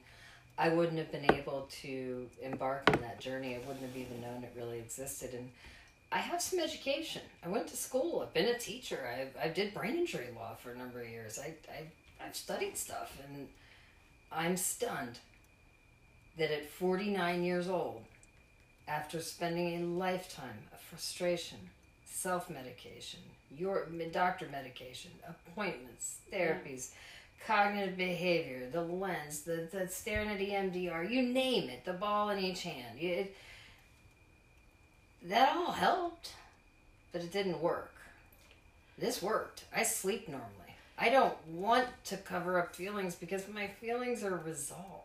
I wouldn't have been able to embark on that journey. I wouldn't have even known it really existed. And I have some education. I went to school. I've been a teacher. I, I did brain injury law for a number of years. I, I, I've studied stuff. And I'm stunned that at 49 years old, after spending a lifetime of frustration, self medication, your doctor medication, appointments, therapies, cognitive behavior, the lens, the, the staring at EMDR, you name it, the ball in each hand. It, that all helped, but it didn't work. This worked. I sleep normally. I don't want to cover up feelings because my feelings are resolved.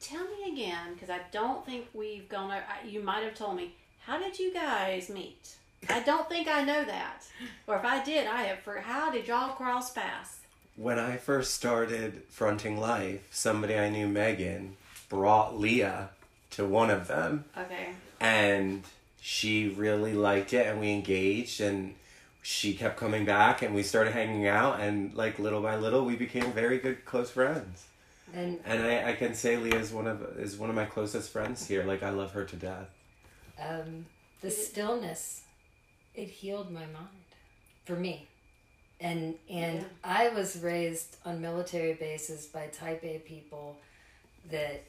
Tell me again, because I don't think we've gone over. I- You might have told me. How did you guys meet? I don't think I know that. Or if I did, I have for how did y'all cross paths? When I first started fronting life, somebody I knew, Megan, brought Leah to one of them, Okay. and she really liked it, and we engaged, and she kept coming back, and we started hanging out, and like little by little, we became very good close friends. And And I, I can say Leah is one of is one of my closest friends here. Like I love her to death. um, the stillness, it healed my mind, for me. And and Yeah. I was raised on military bases by Type A people that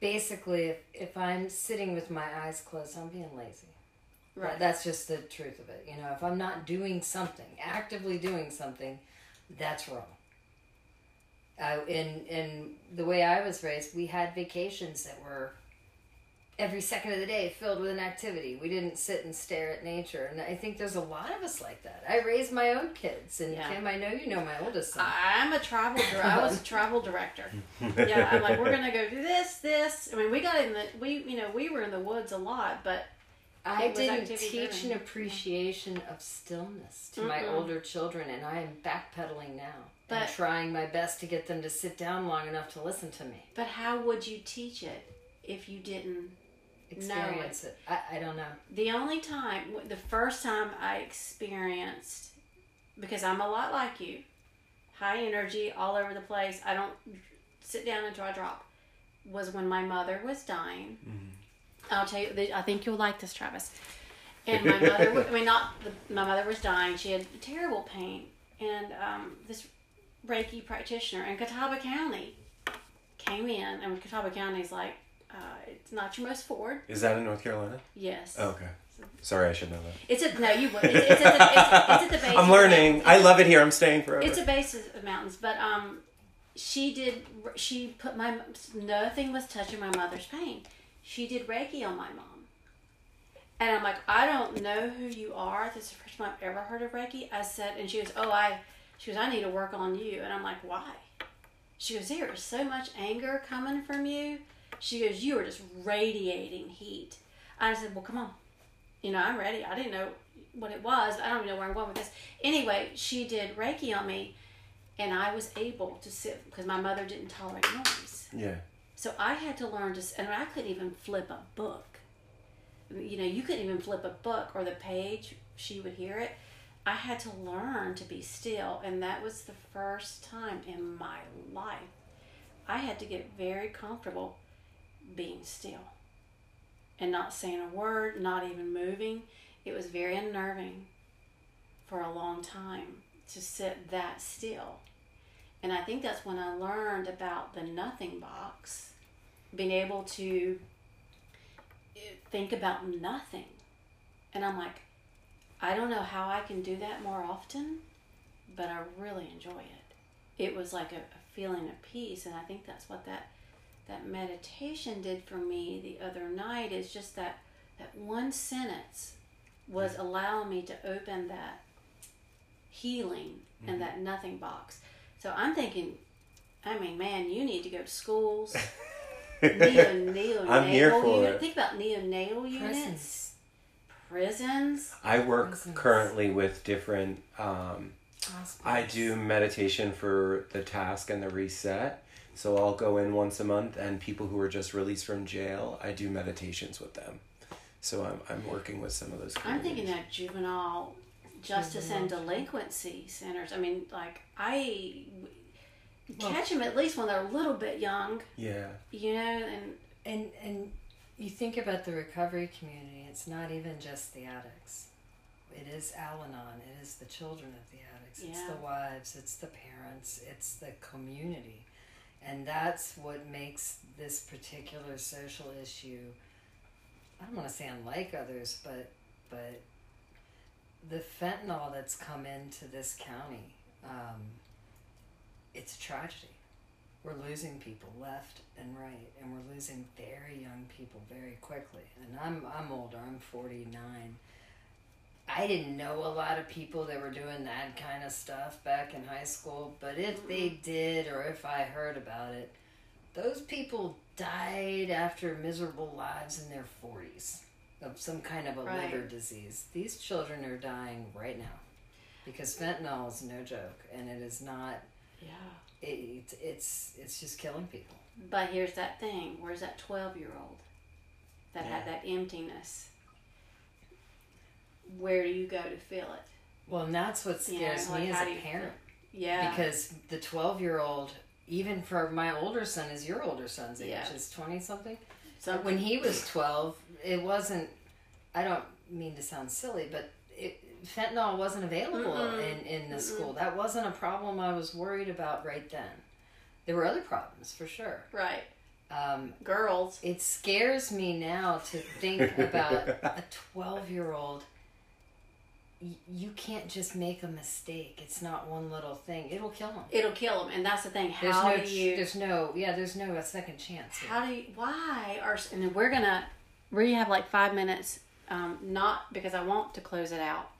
basically, if, if I'm sitting with my eyes closed, I'm being lazy. Right. That's just the truth of it. You know, if I'm not doing something, actively doing something, that's wrong. Uh, in in the way I was raised, we had vacations that were every second of the day filled with an activity. We didn't sit and stare at nature, and I think there's a lot of us like that. I raised my own kids, and Yeah. Kim, I know you know my oldest son. I'm a travel. dir- I was a travel director. Yeah, I'm like we're gonna go do this, this. I mean, we got in the we you know we were in the woods a lot, but I didn't teach driven. an appreciation of stillness to my Mm-mm. older children, and I am backpedaling now and But- trying my best to get them to sit down long enough to listen to me, but how would you teach it if you didn't? experience it. I, I don't know. The only time, the first time I experienced, because I'm a lot like you, high energy, all over the place. I don't sit down until I drop. Was when my mother was dying. I'll tell you. I think you'll like this, Travis. And my mother, I mean, not the, my mother was dying. She had terrible pain, and um, this Reiki practitioner in Catawba County came in, and Catawba County is like, uh, it's not your most forward. Is that in North Carolina? Yes. Oh, okay. Sorry, I should know that. It's a no. You would. It's, it's, at the, it's, it's at the base. I'm learning. I love it here. I'm staying forever. It's a base of mountains, but um, she did. She put my nothing was touching my mother's pain. She did Reiki on my mom, and I'm like, I don't know who you are. This is the first time I've ever heard of Reiki. I said, and she goes, Oh, I. She goes, I need to work on you, and I'm like, Why? She goes, There is so much anger coming from you. She goes, You are just radiating heat. I said, Well, come on. You know, I'm ready. I didn't know what it was. I don't even know where I'm going with this. Anyway, she did Reiki on me, and I was able to sit because my mother didn't tolerate noise. yeah. So I had to learn to, and I couldn't even flip a book. You know, you couldn't even flip a book or the page. She would hear it. I had to learn to be still, and that was the first time in my life I had to get very comfortable being still and not saying a word, not even moving. It was very unnerving for a long time to sit that still. And I think that's when I learned about the nothing box, being able to eh, think about nothing. And I'm like, I don't know how I can do that more often, but I really enjoy it. It was like a, a feeling of peace, and I think that's what that that meditation did for me the other night is just that that one sentence was mm-hmm. allowing me to open that healing and mm-hmm. that nothing box. So I'm thinking, I mean, man, you need to go to schools. Neo, neonatal I'm here for oh, unit. it. Think about neonatal units, Presence. Prisons. I work Presence. currently with different. Um, I do meditation for the task and the reset. So I'll go in once a month, and people who are just released from jail, I do meditations with them. So I'm I'm working with some of those. I'm thinking that juvenile justice and delinquency centers. I mean, like I Well- catch them at least when they're a little bit young, Yeah. you know, and And and you think about the recovery community, it's not even just the addicts. It is Al Anon, it is the children of the addicts, it's the wives, it's the parents, it's the community. And that's what makes this particular social issue I don't want to say unlike others, but but the fentanyl that's come into this county, um, it's a tragedy we're losing people left and right and we're losing very young people very quickly and i'm i'm older i'm 49 i didn't know a lot of people that were doing that kind of stuff back in high school but if they mm-hmm. did or if i heard about it those people died after miserable lives in their 40s of some kind of a Right. liver disease. These children are dying right now because fentanyl is no joke, and it is not. Yeah. It, it's it's just killing people. But here's that thing. Where's that 12 year old that had that emptiness? Where do you go to fill it? Well, and that's what Yeah, scares like, me as a you- parent Yeah. because the twelve year old, even for my older son, is your older son's age, Yeah. is twenty something. so when he was 12 it wasn't i don't mean to sound silly but it, fentanyl wasn't available Mm-mm. in, in the school that wasn't a problem i was worried about right then there were other problems for sure right, um, girls. it scares me now to think about a 12 year old you can't just make a mistake it's not one little thing it'll kill him It'll kill them, and that's the thing. there's How no do you? there's no yeah there's no a second chance here. How do you? Why are? And then we're gonna. We have like five minutes. Um, not because I want to close it out.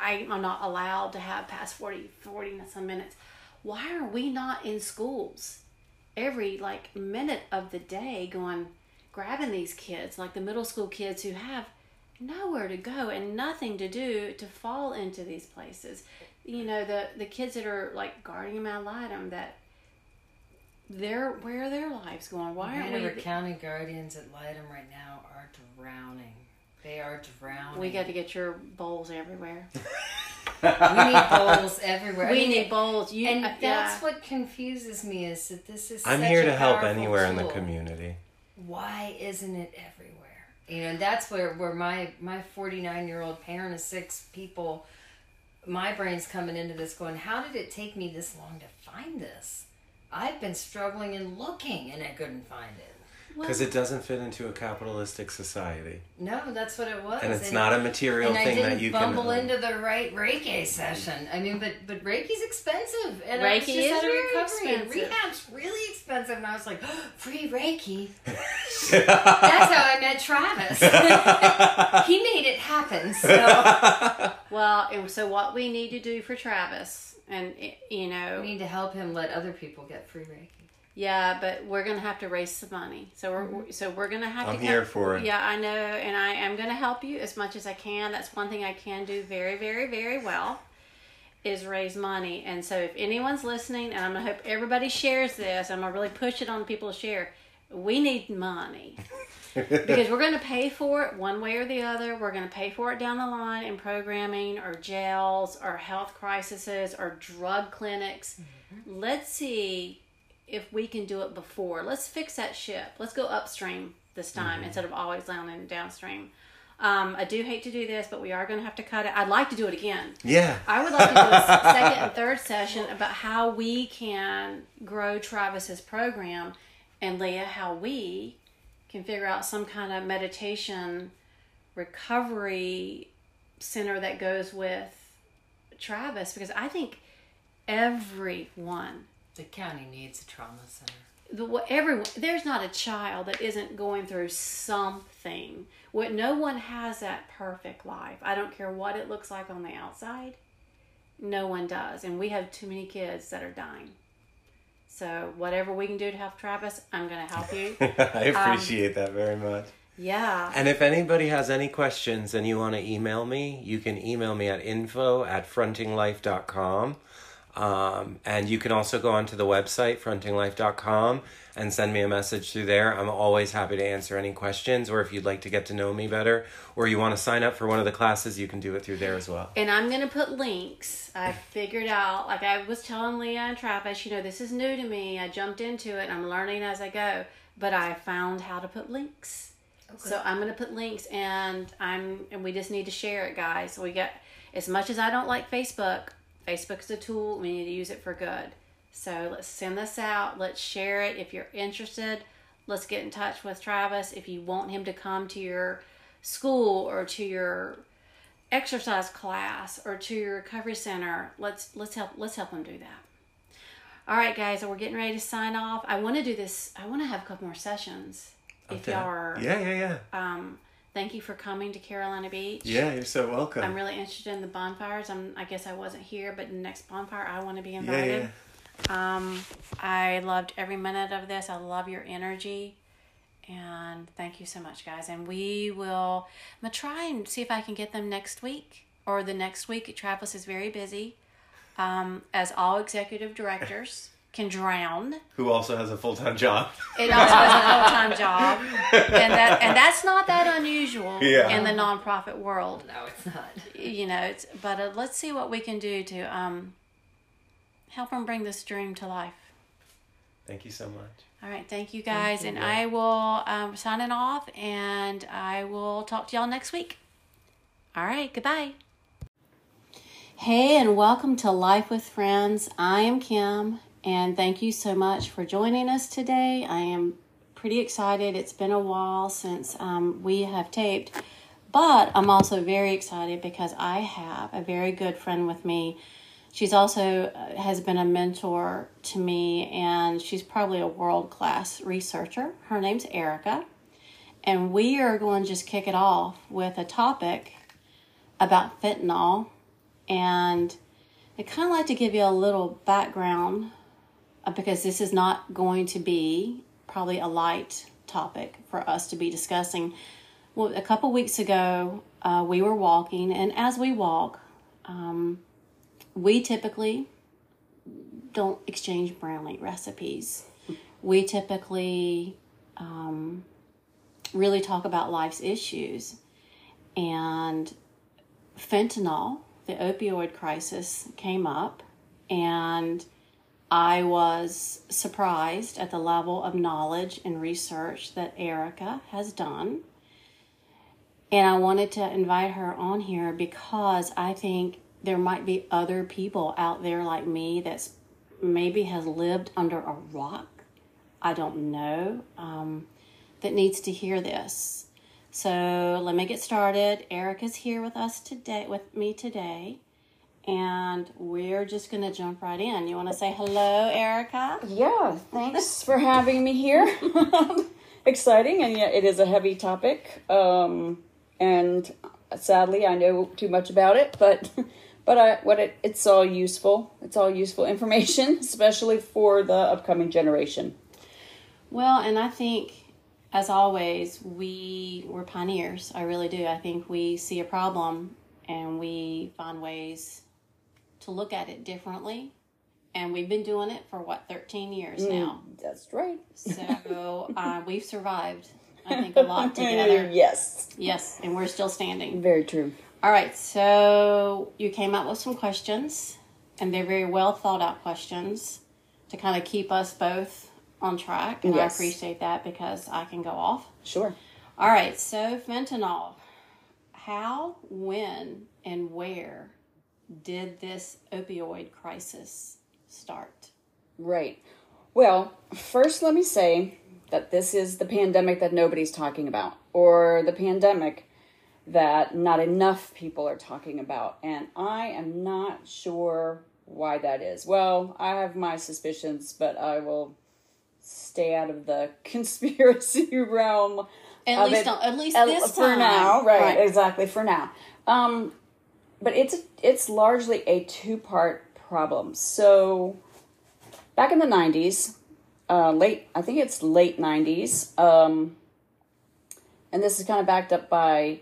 I, I'm not allowed to have past 40, 40 some minutes. Why are we not in schools every like minute of the day going grabbing these kids like the middle school kids who have nowhere to go and nothing to do to fall into these places you know the the kids that are like guardian ad litem that they're where are their lives going why aren't we County Guardians ad Litem right now are drowning. They are drowning. we got to get your bowls everywhere we need bowls everywhere. I we mean, need bowls you and uh, that's yeah. what confuses me is that this is. I'm such here a to help powerful anywhere in the community. Why isn't it everywhere? You know, and that's where where my my 49 year old parent of six people, my brain's coming into this going. How did it take me this long to find this? I've been struggling and looking, and I couldn't find it. Because it doesn't fit into a capitalistic society. No, that's what it was. And it's not a material and I thing didn't that you can. bumble into the right Reiki session. I mean, but but Reiki's expensive, and I was Reiki just is out of very recovery, expensive. rehab's really expensive. And I was like, free Reiki. That's how I met Travis. he made it happen. So well and so what we need to do for travis and you know we need to help him let other people get free Reiki. Yeah, but we're gonna have to raise some money. So we're mm-hmm. so we're gonna have to. I'm to. here for it. Yeah, I know, and I am gonna help you as much as I can. That's one thing I can do very, very, very well, is raise money. And so if anyone's listening, and I'm gonna hope everybody shares this, I'm gonna really push it on people to share. We need money because we're gonna pay for it one way or the other. We're gonna pay for it down the line in programming, or jails, or health crises, or drug clinics. Mm-hmm. Let's see if we can do it before. Let's fix that ship. Let's go upstream this time instead of always landing downstream. Um, I do hate to do this, but we are going to have to cut it. I'd like to do it again. Yeah. I would like to do a second and third session about how we can grow Travis's program, and Leah, how we can figure out some kind of meditation recovery center that goes with Travis because I think everyone The county needs a trauma center. the what everyone there's not a child that isn't going through something what no one has that perfect life i don't care what it looks like on the outside no one does and we have too many kids that are dying so whatever we can do to help travis i'm going to help you I um, appreciate that very much. yeah And if anybody has any questions and you want to email me, you can email me at info at frontinglife.com. Um, and you can also go onto the website, frontinglife.com, and send me a message through there. I'm always happy to answer any questions, or if you'd like to get to know me better, or you want to sign up for one of the classes, you can do it through there as well. and I'm gonna put links. I figured out, like I was telling Leah and Travis, you know, this is new to me. I jumped into it. I'm learning as I go, but I found how to put links. Okay. So I'm gonna put links, and I'm and we just need to share it, guys. We got as much as I don't like Facebook. Facebook's a tool. We need to use it for good. So let's send this out. Let's share it. If you're interested, let's get in touch with Travis. If you want him to come to your school or to your exercise class or to your recovery center, let's let's help let's help him do that. All right, guys, so we're getting ready to sign off. I want to do this. I want to have a couple more sessions. If y'all are, Yeah, yeah, yeah. um, thank you for coming to Carolina Beach. Yeah, you're so welcome. I'm really interested in the bonfires. I'm, I guess I wasn't here, but the next bonfire, I want to be invited. yeah, yeah. Um, I loved every minute of this. I love your energy, And thank you so much, guys. And we will, I'm to try and see if I can get them next week or the next week. Travis is very busy, um, as all executive directors can drown. Who also has a full time job. It also has a full time job, and that and that's not that unusual Yeah. in the nonprofit world. No, it's not. You know, it's, but uh, let's see what we can do to um, help them bring this dream to life. Thank you so much. All right, thank you guys, you. and I will um, sign it off, and I will talk to y'all next week. All right, goodbye. Hey, and welcome to Life with Friends. I am Kim, and thank you so much for joining us today. I am pretty excited. It's been a while since um, we have taped, but I'm also very excited because I have a very good friend with me. She's also uh, has been a mentor to me, and she's probably a world class researcher. Her name's Erika, and we are going to just kick it off with a topic about fentanyl. And I kind of like to give you a little background because this is not going to be probably a light topic for us to be discussing. Well, a couple weeks ago, uh, we were walking, and as we walk, um, we typically don't exchange brownie recipes. We typically um, really talk about life's issues. And fentanyl, the opioid crisis, came up, and I was surprised at the level of knowledge and research that Erika has done. And I wanted to invite her on here because I think there might be other people out there like me that's maybe has lived under a rock. I don't know. Um, that needs to hear this. So let me get started. Erika's here with us today, with me today, and we're just gonna jump right in. You want to say hello, Erika? Yeah, thanks for having me here. Exciting, and yet it is a heavy topic. Um, and sadly, I know too much about it, but but I what it it's all useful. It's all useful information, especially for the upcoming generation. Well, and I think, as always, we we're pioneers. I really do. I think we see a problem and we find ways to look at it differently. And we've been doing it for what thirteen years now. That's right. So uh, we've survived. I think a lot together. yes, Yes, and we're still standing. very true. All right, so you came up with some questions, and they're very well thought out questions to kind of keep us both on track, and I appreciate that because I can go off. Sure. All right, so fentanyl. How, when, and where did this opioid crisis start? Right. Well, first, let me say that this is the pandemic that nobody's talking about, or the pandemic that not enough people are talking about. And I am not sure why that is. Well, I have my suspicions, but I will stay out of the conspiracy realm. At least, it- on, at least uh, this for time. now, right, Exactly for now. Um, but it's it's largely a two part problem. So back in the nineties, uh, late I think it's late nineties, um, and this is kind of backed up by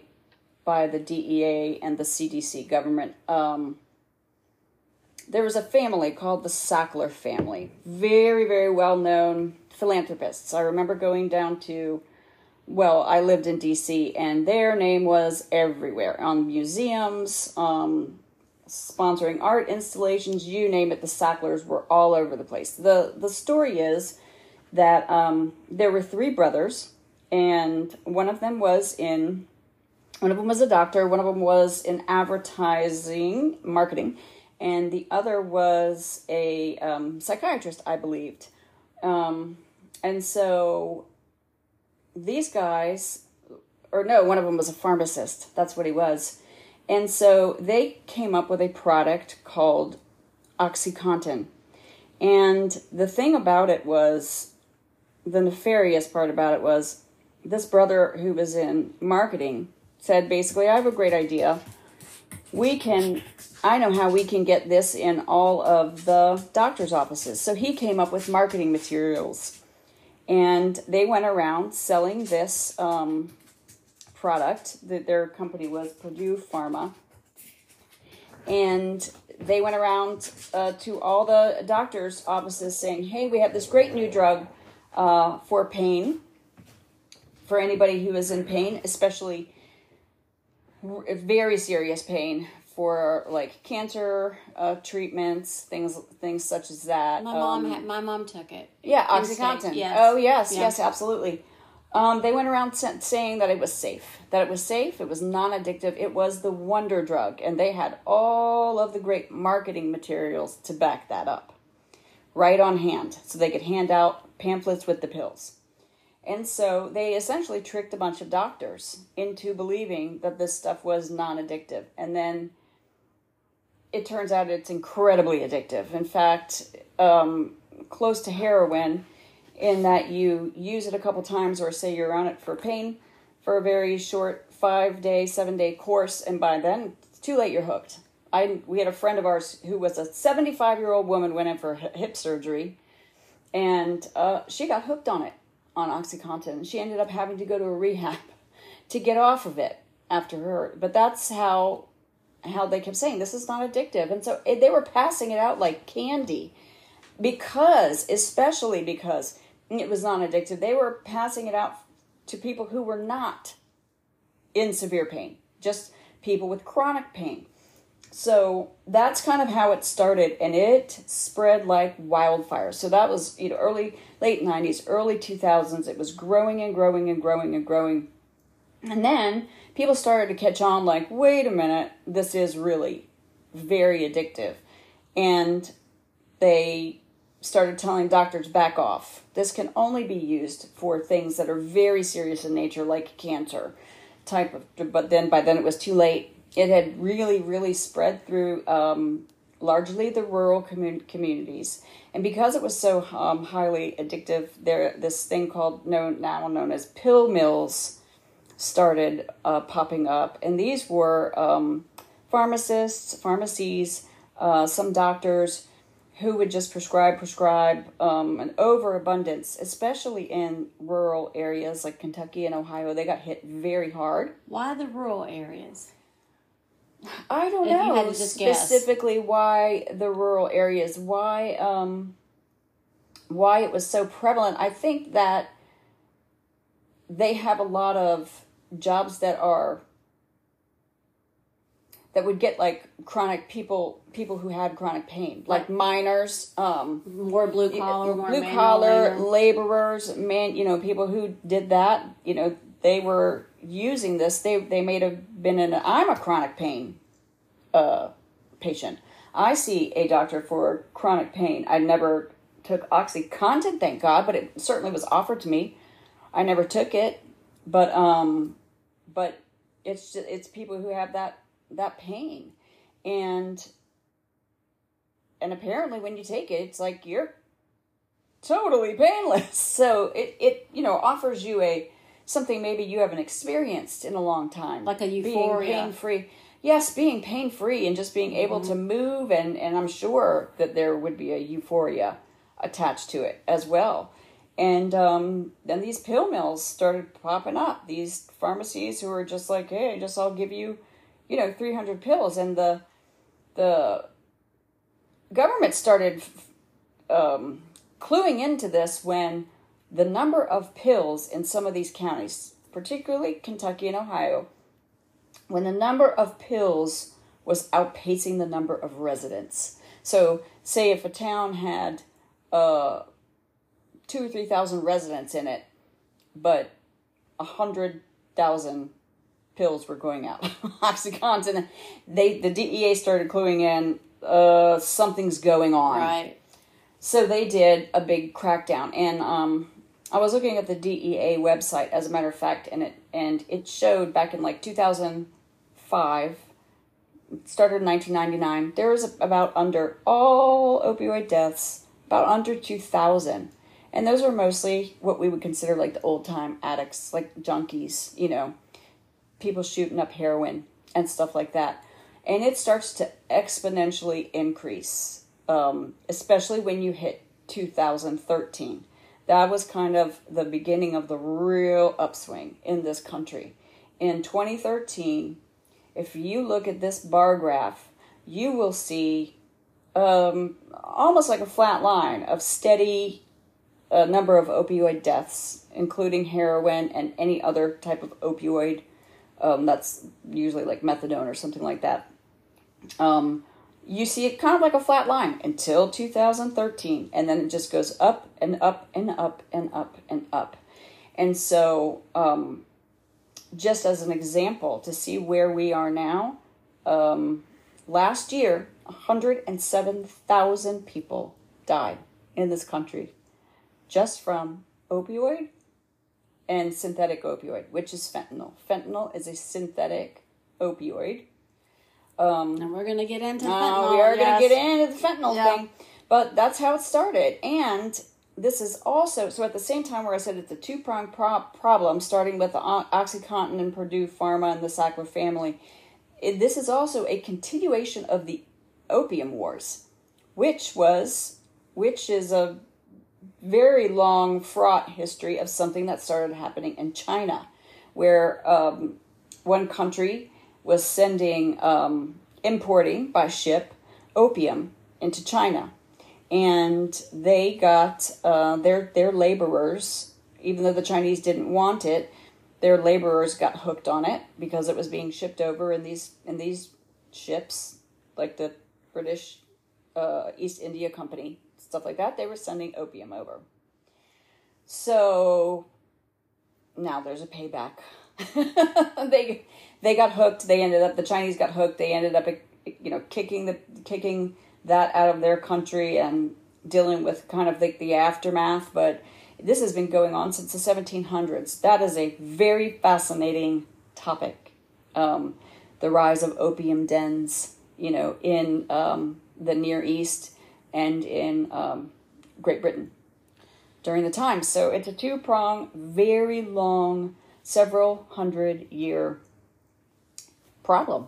by the DEA and the CDC government. Um, there was a family called the Sackler family, very very well known philanthropists. I remember going down to well, I lived in DC, and their name was everywhere on museums, um, sponsoring art installations, you name it. The Sacklers were all over the place. the The story is that um, there were three brothers, and one of them was in, one of them was a doctor, one of them was in advertising marketing, and the other was a um, psychiatrist, I believed. Um, and so these guys, or no, one of them was a pharmacist. That's what he was. And so they came up with a product called OxyContin. And the thing about it was, the nefarious part about it was, this brother who was in marketing said basically, I have a great idea. We can, I know how we can get this in all of the doctor's offices. So he came up with marketing materials and they went around selling this um, product. That their company was Purdue Pharma, and they went around uh, to all the doctors' offices saying, "Hey, we have this great new drug uh, for pain." For anybody who is in pain, especially very serious pain for like cancer uh, treatments, things things such as that. My mom Um, had, my mom took it. yeah, OxyContin. yes. Oh yes, Yeah. yes, absolutely. Um, they went around saying that it was safe, that it was safe, it was non-addictive, it was the wonder drug, and they had all of the great marketing materials to back that up, right on hand, so they could hand out pamphlets with the pills. And so they essentially tricked a bunch of doctors into believing that this stuff was non-addictive, and then it turns out it's incredibly addictive. In fact, um, close to heroin, in that you use it a couple times, or say you're on it for pain for a very short five day, seven day course, and by then it's too late. You're hooked. I we had a friend of ours who was a 75 year old woman went in for hip surgery, and uh, she got hooked on it on OxyContin. She ended up having to go to a rehab to get off of it after her. But that's how how they kept saying this is not addictive, and so it, they were passing it out like candy because, especially because it was non addictive, they were passing it out to people who were not in severe pain, just people with chronic pain. So that's kind of how it started, and it spread like wildfire. So that was you know early, late '90s, early 2000s. It was growing and growing and growing and growing, and then people started to catch on. Like, wait a minute, this is really very addictive, and they started telling doctors back off. This can only be used for things that are very serious in nature, like cancer type of. But then by then it was too late. It had really, really spread through um, largely the rural commun- communities, and because it was so um, highly addictive, there this thing called known now known as pill mills started uh, popping up, and these were um, pharmacists, pharmacies, uh, some doctors who would just prescribe, prescribe um, an overabundance, especially in rural areas like Kentucky and Ohio. They got hit very hard. Why the rural areas? I don't If know just guess. specifically why the rural areas, why um, why it was so prevalent. I think that they have a lot of jobs that are that would get like chronic people people who had chronic pain, like miners, um, More blue collar, more blue collar labor. laborers, man, you know, people who did that, you know, they were using this. They they may have been in. A, I'm a chronic pain uh, patient. I see a doctor for chronic pain. I never took OxyContin, thank God, but it certainly was offered to me. I never took it, but um, but it's just, it's people who have that that pain, and and apparently when you take it, it's like you're totally painless. So it it you know offers you a something maybe you haven't experienced in a long time, Like a euphoria. being pain free. Yes, being pain free and just being able mm-hmm. to move, and and I'm sure that there would be a euphoria attached to it as well. And um, then these pill mills started popping up. These pharmacies who were just like, "Hey, just I'll give you, you know, 300 pills," and the the government started um, cluing into this when the number of pills in some of these counties, particularly Kentucky and Ohio, when the number of pills was outpacing the number of residents. So, say if a town had uh, two or three thousand residents in it, but a hundred thousand pills were going out. OxyContin, they the DEA started cluing in. Uh, something's going on. Right. So they did a big crackdown, and um, I was looking at the DEA website, as a matter of fact, and it and it showed back in like two thousand five. Started in nineteen ninety nine. There was about under all opioid deaths, about under two thousand, and those were mostly what we would consider like the old time addicts, like junkies, you know, people shooting up heroin and stuff like that. And it starts to exponentially increase, um, especially when you hit 2013. that was kind of the beginning of the real upswing in this country. In 2013, if you look at this bar graph, you will see um, almost like a flat line of steady uh, number of opioid deaths, including heroin and any other type of opioid. Um, that's usually like methadone or something like that. Um, you see it kind of like a flat line until 2013, and then it just goes up and up and up and up and up. And so, um, just as an example to see where we are now, um, last year, 107,000 people died in this country just from opioid and synthetic opioid, which is fentanyl. Fentanyl is a synthetic opioid. Um, And we're going to get into uh, fentanyl. we are yes. going to get into the fentanyl Yeah. thing, but that's how it started. And this is also so at the same time where I said it's a two pronged pro- problem, starting with the OxyContin and Purdue Pharma and the Sackler family. It, this is also a continuation of the opium wars, which was which is a very long, fraught history of something that started happening in China, where um, one country was sending, um, importing by ship opium into China. And they got uh, their their laborers, even though the Chinese didn't want it, their laborers got hooked on it because it was being shipped over in these in these ships, like the British uh, East India Company, stuff like that. They were sending opium over. So now there's a payback. they they got hooked. They ended up the Chinese got hooked. They ended up you know kicking the kicking that out of their country and dealing with kind of like the aftermath. But this has been going on since the 1700s. That is a very fascinating topic. Um, the rise of opium dens, you know, in um, the Near East and in um, Great Britain during the time. So it's a two prong, very long, several hundred year problem.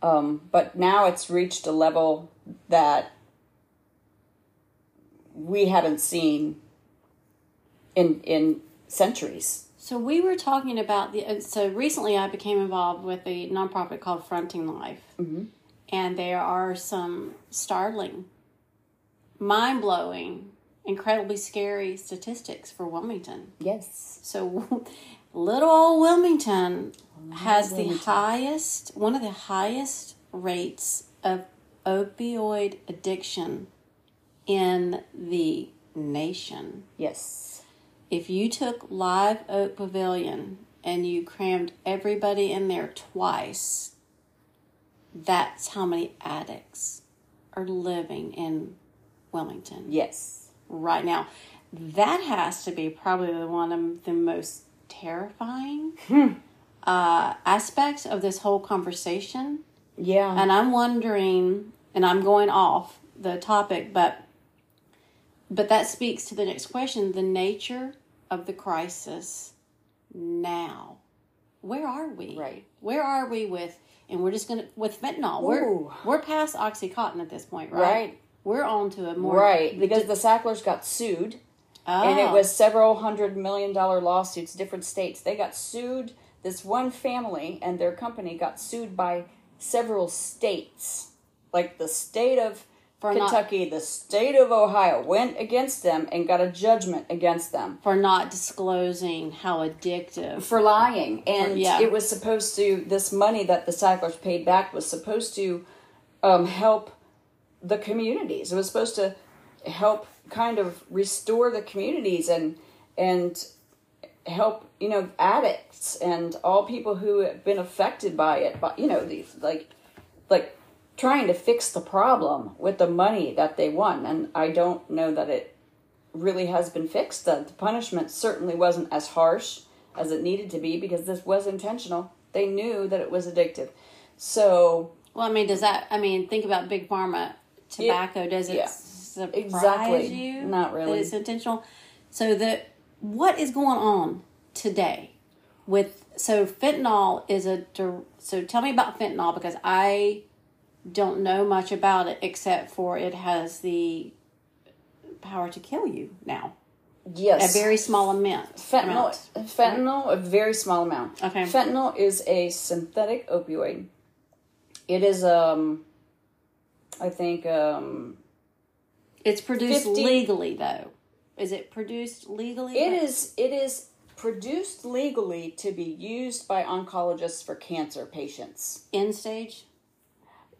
Um, but now it's reached a level that we haven't seen in in centuries. So we were talking about the. uh, So recently, I became involved with a nonprofit called Fronting Life, Mm-hmm. and there are some startling, mind blowing, incredibly scary statistics for Wilmington. Yes. So, little old Wilmington has the Wilmington. highest, one of the highest rates of opioid addiction in the nation. Yes. If you took Live Oak Pavilion and you crammed everybody in there twice, that's how many addicts are living in Wilmington Yes. right now. That has to be probably the one of the most terrifying uh, aspects of this whole conversation. Yeah. And I'm wondering, and I'm going off the topic, but but that speaks to the next question: the nature of the crisis now. Where are we? Right. Where are we with? And we're just gonna with fentanyl. Ooh. We're we're past OxyContin at this point, right? Right. We're on to a more right. Because the Sacklers got sued. oh, and it was several hundred million dollar lawsuits different states they got sued this one family and their company got sued by several states like the state of For not- kentucky the state of ohio went against them and got a judgment against them for not disclosing how addictive. for lying and Yeah. it was supposed to this money that the sacklers paid back was supposed to um, help the communities. It was supposed to help kind of restore the communities and and help you know addicts and all people who have been affected by it but you know these like like trying to fix the problem with the money that they won. And i don't know that it really has been fixed. The, the punishment certainly wasn't as harsh as it needed to be because this was intentional. They knew that it was addictive. So Well, I mean, does that? I mean, think about big pharma tobacco. does it yeah. surprise Exactly. you? Not really. That it's intentional. So the what is going on today with so fentanyl is a so tell me about fentanyl because I don't know much about it except for it has the power to kill you now. Yes. A very small amount. Fentanyl, amount. fentanyl, a very small amount. Okay. Fentanyl is a synthetic opioid. It is, um, I think, um, It's produced 50 legally, though. Is it produced legally? it is, it is produced legally to be used by oncologists for cancer patients. end stage.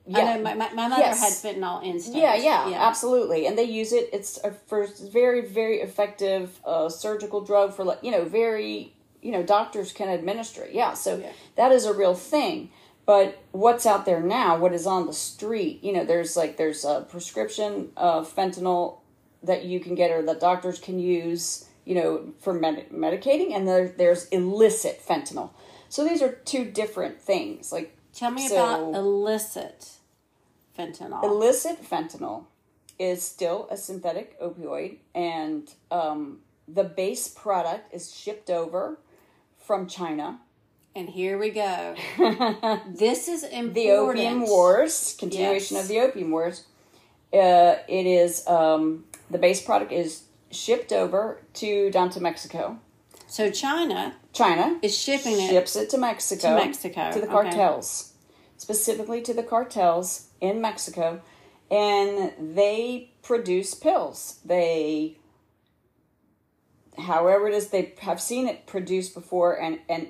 Yeah. I know my, my, my mother Yes. had fentanyl end stage. Yeah, yeah, absolutely. And they use it. It's a for very, very effective uh, surgical drug for like you know very you know doctors can administer it. Yeah, so Yeah. that is a real thing. But what's out there now? What is on the street? You know, there's like there's a prescription of fentanyl that you can get or that doctors can use. You know, for med- medicating, and there, there's illicit fentanyl. So these are two different things. Like Tell me So- about illicit fentanyl. illicit fentanyl is still a synthetic opioid and um, the base product is shipped over from china and here we go. this is important. the opium wars continuation Yes. of the opium wars uh, it is um, the base product is shipped over to down to mexico So China china is shipping it. ships it to mexico To Mexico, to the okay. cartels specifically to the cartels in mexico and they produce pills they however it is they have seen it produced before and and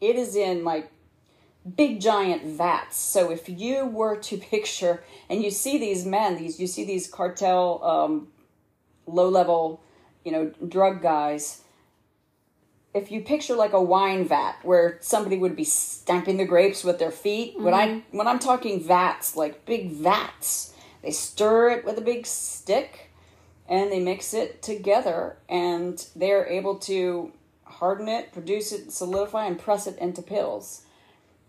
it is in like big giant vats. So if you were to picture and you see these men these you see these cartel um, low level you know drug guys. If you picture like a wine vat where somebody would be stamping the grapes with their feet when i when i'm talking vats like big vats they stir it with a big stick and they mix it together and they're able to harden it produce it solidify and press it into pills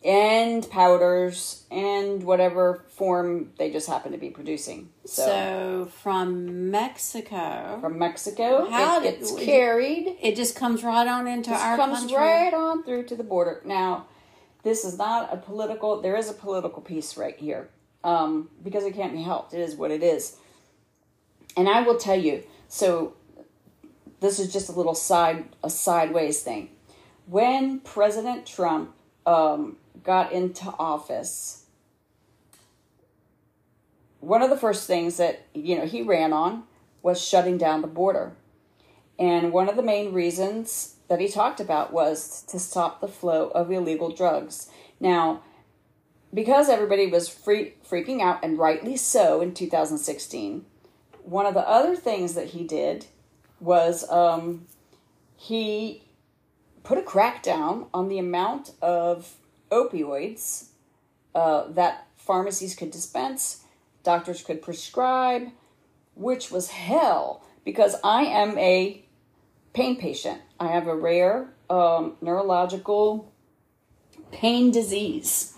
and powders and whatever form they just happen to be producing so, So from Mexico, from mexico How it gets carried it just comes right on into our comes country. right on through to the border. Now, this is not a political. There is a political piece right here um, because it can't be helped. It is what it is. And I will tell you. So, this is just a little side a sideways thing. When President Trump um, got into office, one of the first things that you know he ran on was shutting down the border. And one of the main reasons that he talked about was to stop the flow of illegal drugs. Now, because everybody was free, freaking out, and rightly so, in 2016, one of the other things that he did was um, he put a crackdown on the amount of opioids uh, that pharmacies could dispense, doctors could prescribe, which was hell because I am a pain patient. I have a rare um, neurological pain disease,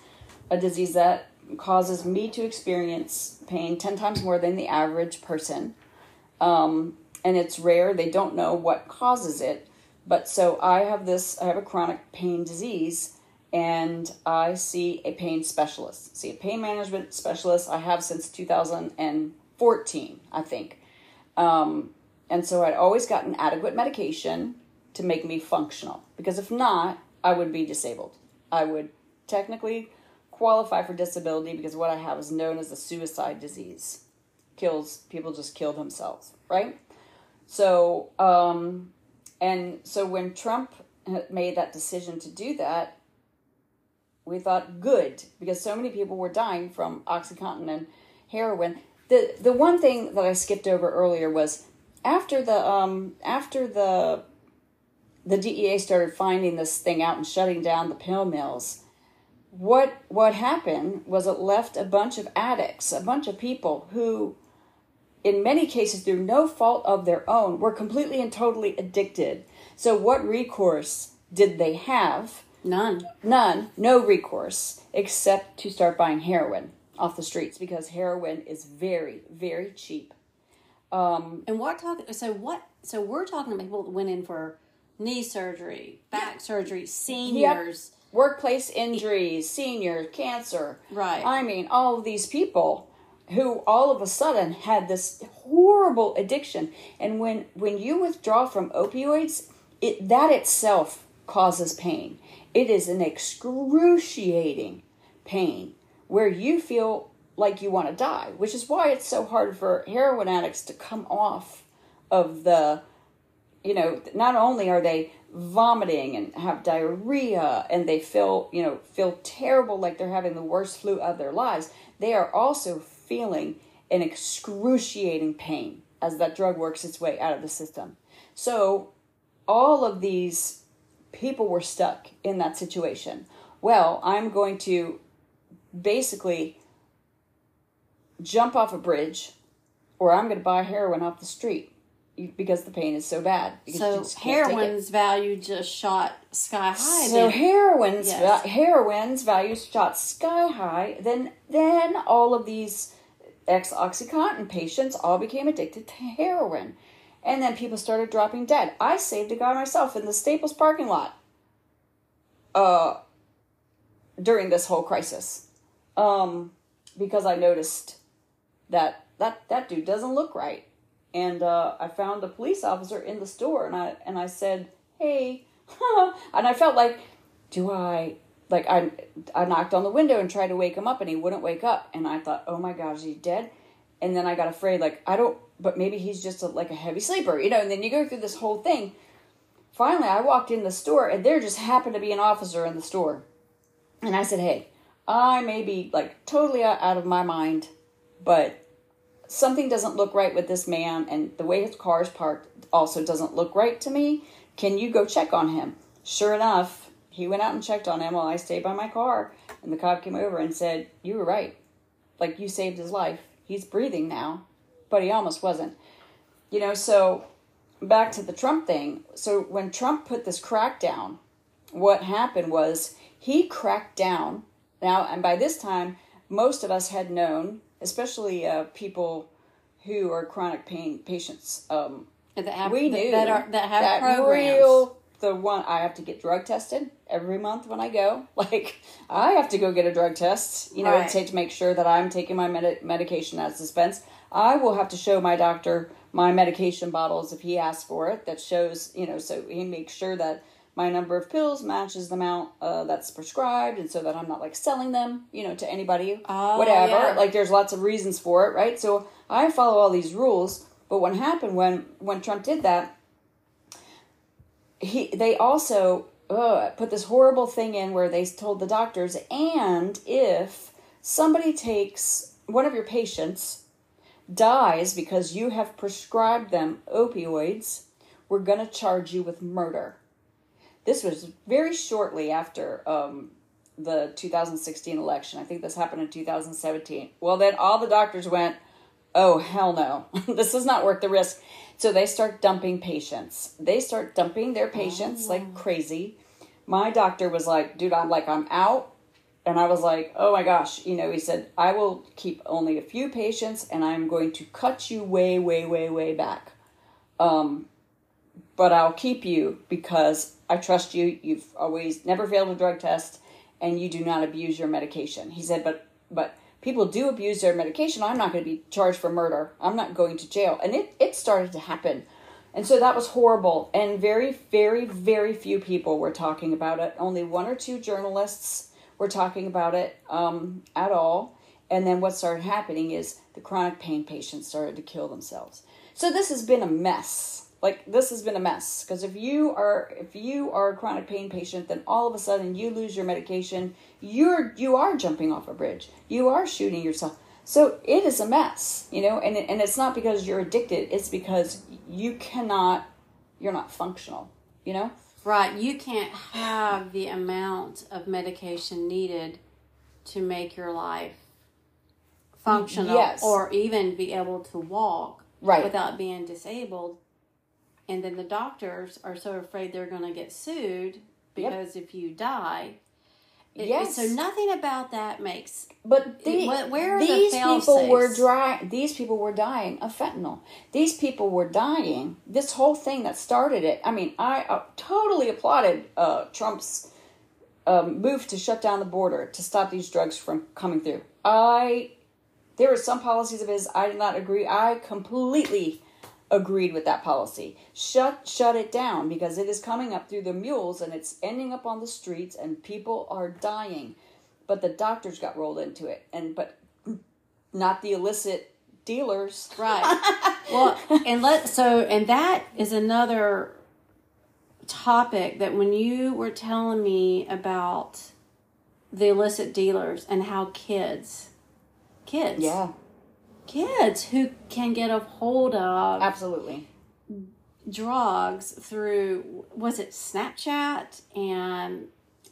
a disease that causes me to experience pain 10 times more than the average person. Um, and it's rare, they don't know what causes it. But so I have this, I have a chronic pain disease, and I see a pain specialist, see a pain management specialist. I have since 2014, I think. Um, and so I'd always gotten adequate medication to make me functional. Because if not, I would be disabled. I would technically qualify for disability because what I have is known as a suicide disease. Kills people just kill themselves, right? So, um, and so when Trump made that decision to do that, we thought good because so many people were dying from OxyContin and heroin. The the one thing that I skipped over earlier was after the um after the the DEA started finding this thing out and shutting down the pill mills. What what happened was it left a bunch of addicts, a bunch of people who in many cases through no fault of their own were completely and totally addicted. So what recourse did they have? None. None, no recourse, except to start buying heroin off the streets because heroin is very, very cheap. Um, And what talk? So what? So we're talking about people that went in for knee surgery, back surgery, seniors. Workplace injuries, seniors, cancer. Right. I mean, all of these people who all of a sudden had this horrible addiction. And when when you withdraw from opioids it that itself causes pain. It is an excruciating pain where you feel like you want to die which is why it's so hard for heroin addicts to come off of the you know not only are they vomiting and have diarrhea and they feel you know feel terrible like they're having the worst flu of their lives they are also feeling an excruciating pain as that drug works its way out of the system. So, all of these people were stuck in that situation. Well, I'm going to basically jump off a bridge or I'm going to buy heroin off the street because the pain is so bad. So heroin's value just shot sky high. So then. heroin's yes. heroin's value shot sky high. Then then all of these ex OxyContin patients all became addicted to heroin. And then people started dropping dead. I saved a guy myself in the Staples parking lot uh, during this whole crisis um, because I noticed that, that that dude doesn't look right. And uh, I found a police officer in the store and I, and I said, hey, and I felt like, do I like I I knocked on the window and tried to wake him up and he wouldn't wake up and I thought, "Oh my gosh, he's dead." And then I got afraid like I don't but maybe he's just a, like a heavy sleeper, you know, and then you go through this whole thing. Finally, I walked in the store and there just happened to be an officer in the store. And I said, "Hey, I may be like totally out of my mind, but something doesn't look right with this man and the way his car is parked also doesn't look right to me. Can you go check on him?" Sure enough, he went out and checked on him while I stayed by my car. And the cop came over and said, You were right. Like, you saved his life. He's breathing now, but he almost wasn't. You know, so back to the Trump thing. So when Trump put this crackdown, what happened was he cracked down. Now, and by this time, most of us had known, especially uh, people who are chronic pain patients. Um, that have, we knew that, are, that have that programs. Real, the one I have to get drug tested every month when I go. Like I have to go get a drug test, you know, right. to, to make sure that I'm taking my med- medication as dispensed. I will have to show my doctor my medication bottles if he asks for it. That shows, you know, so he makes sure that my number of pills matches the amount uh, that's prescribed, and so that I'm not like selling them, you know, to anybody, oh, whatever. Yeah. Like there's lots of reasons for it, right? So I follow all these rules. But what happened when when Trump did that? He they also ugh, put this horrible thing in where they told the doctors and if somebody takes one of your patients dies because you have prescribed them opioids we're going to charge you with murder. This was very shortly after um, the 2016 election. I think this happened in 2017 well then all the doctors went oh hell no. This is not worth the risk. So they start dumping patients. They start dumping their patients oh. like crazy. My doctor was like dude i'm like i'm out. And i was like oh my gosh you know he said i will keep only a few patients and i'm going to cut you way way way way back. Um, but i'll keep you because i trust you. You've always never failed a drug test and you do not abuse your medication. He said but but people do abuse their medication, I'm not going to be charged for murder. I'm not going to jail. And it, it started to happen. And so that was horrible. And very, very, very few people were talking about it. Only one or two journalists were talking about it um, at all. And then what started happening is the chronic pain patients started to kill themselves. So this has been a mess like this has been a mess. Because if you are if you are a chronic pain patient then all of a sudden you lose your medication. You're you are jumping off a bridge. You are shooting yourself. So it is a mess you know? And and it's not because you're addicted. It's because you cannot you're not functional you know? Right. You can't have the amount of medication needed to make your life functional yes. or even be able to walk right. without being disabled and then the doctors are so afraid they're going to get sued because yep. if you die it, yes. so nothing about that makes. But the, it, where these the people were dry. These people were dying of fentanyl. These people were dying. This whole thing that started it. I mean, I uh, totally applauded uh, Trump's um, move to shut down the border to stop these drugs from coming through. I there were some policies of his I did not agree. I completely agreed with that policy. Shut shut it down because it is coming up through the mules and it's ending up on the streets and people are dying. But the doctors got rolled into it and but not the illicit dealers. Right. well, and let so and that is another topic that when you were telling me about the illicit dealers and how kids kids Yeah, kids who can get a hold of absolutely. drugs through was it Snapchat and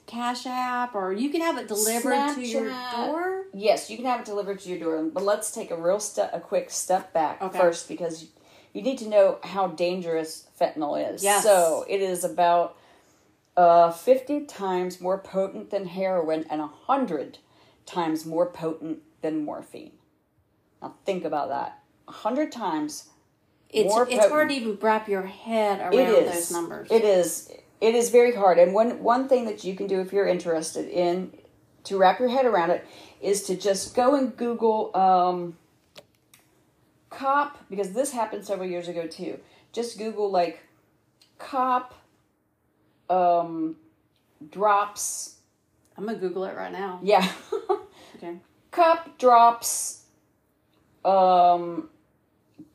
Cash App or you can have it delivered to your door. Yes, you can have it delivered to your door, but let's take a real step, a quick step back Okay. first because you need to know how dangerous fentanyl is. Yes. So it is about uh, fifty times more potent than heroin and hundred times more potent than morphine. Now think about that. A hundred times It's it's hard to even wrap your head around those numbers. It is. It is very hard. And one one thing that you can do if you're interested in to wrap your head around it is to just go and Google um, cop because this happened several years ago too. Just Google like cop um, drops. I'm gonna Google it right now. Yeah, Okay. cop drops um,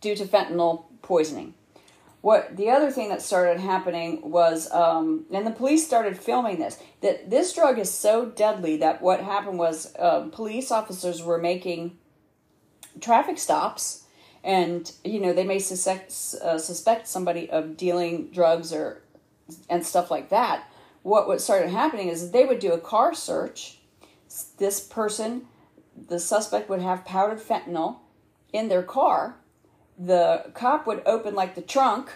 due to fentanyl poisoning. What the other thing that started happening was, um, and the police started filming this. That this drug is so deadly that what happened was um, police officers were making traffic stops, and you know they may suspect uh, suspect somebody of dealing drugs or and stuff like that. What what started happening is they would do a car search. This person, the suspect, would have powdered fentanyl in their car the cop would open like the trunk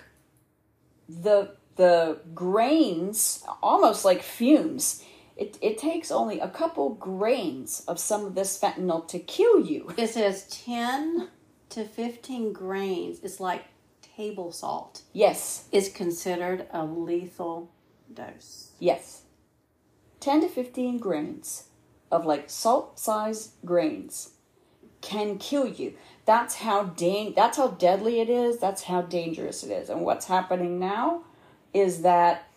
the the grains almost like fumes it, it takes only a couple grains of some of this fentanyl to kill you It says ten to fifteen grains. It's like table salt. yes Is considered a lethal dose. yes 10 to 15 grains of like salt size grains can kill you that's how dang that's how deadly it is. That's how dangerous it is. And what's happening now is that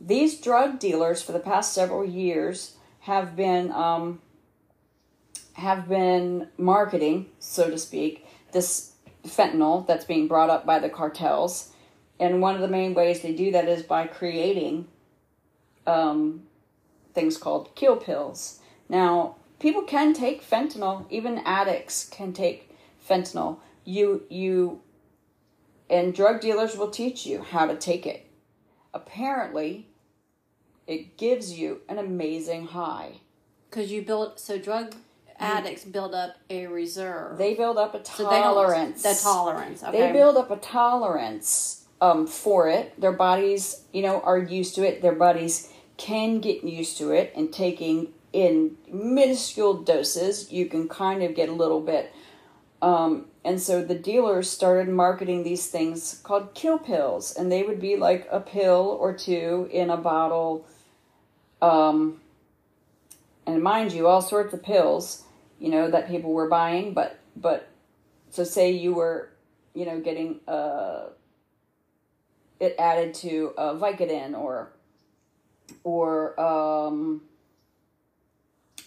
these drug dealers for the past several years have been um, have been marketing so to speak this fentanyl that's being brought up by the cartels. And one of the main ways they do that is by creating um, things called kill pills. Now people can take fentanyl even addicts can take fentanyl you you and drug dealers will teach you how to take it apparently it gives you an amazing high Because you build so drug addicts build up a reserve. they build up a so tolerance the tolerance. Okay. they build up a tolerance um, for it their bodies you know are used to it their bodies can get used to it and taking in minuscule doses you can kind of get a little bit um, and so the dealers started marketing these things called kill pills and they would be like a pill or two in a bottle um, and mind you all sorts of pills you know that people were buying but but so say you were you know getting uh it added to uh, Vicodin or or um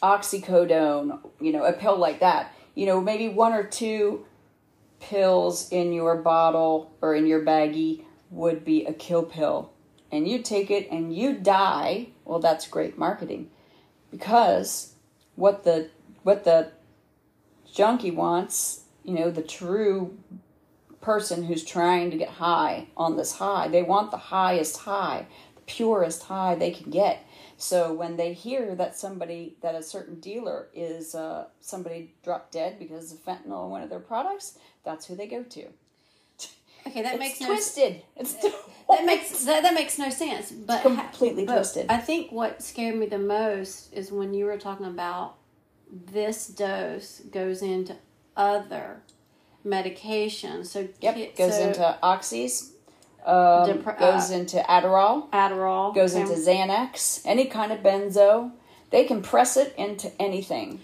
oxycodone you know a pill like that you know maybe one or two pills in your bottle or in your baggie would be a kill pill. And you take it and you die. Well that's great marketing. Because what the what the junkie wants you know the true person who's trying to get high on this high they want the highest high the purest high they can get so when they hear that somebody that a certain dealer is uh, somebody dropped dead because of fentanyl in one of their products that's who they go to okay, that it's makes no twisted it's that makes that, that makes no sense. But ha- completely but twisted. I think what scared me the most is when you were talking about this dose goes into other medications. So Yep, ki- goes so into oxys, um, Depre- goes uh, into Adderall, Adderall goes okay. into Xanax, any kind of benzo. They can press it into anything.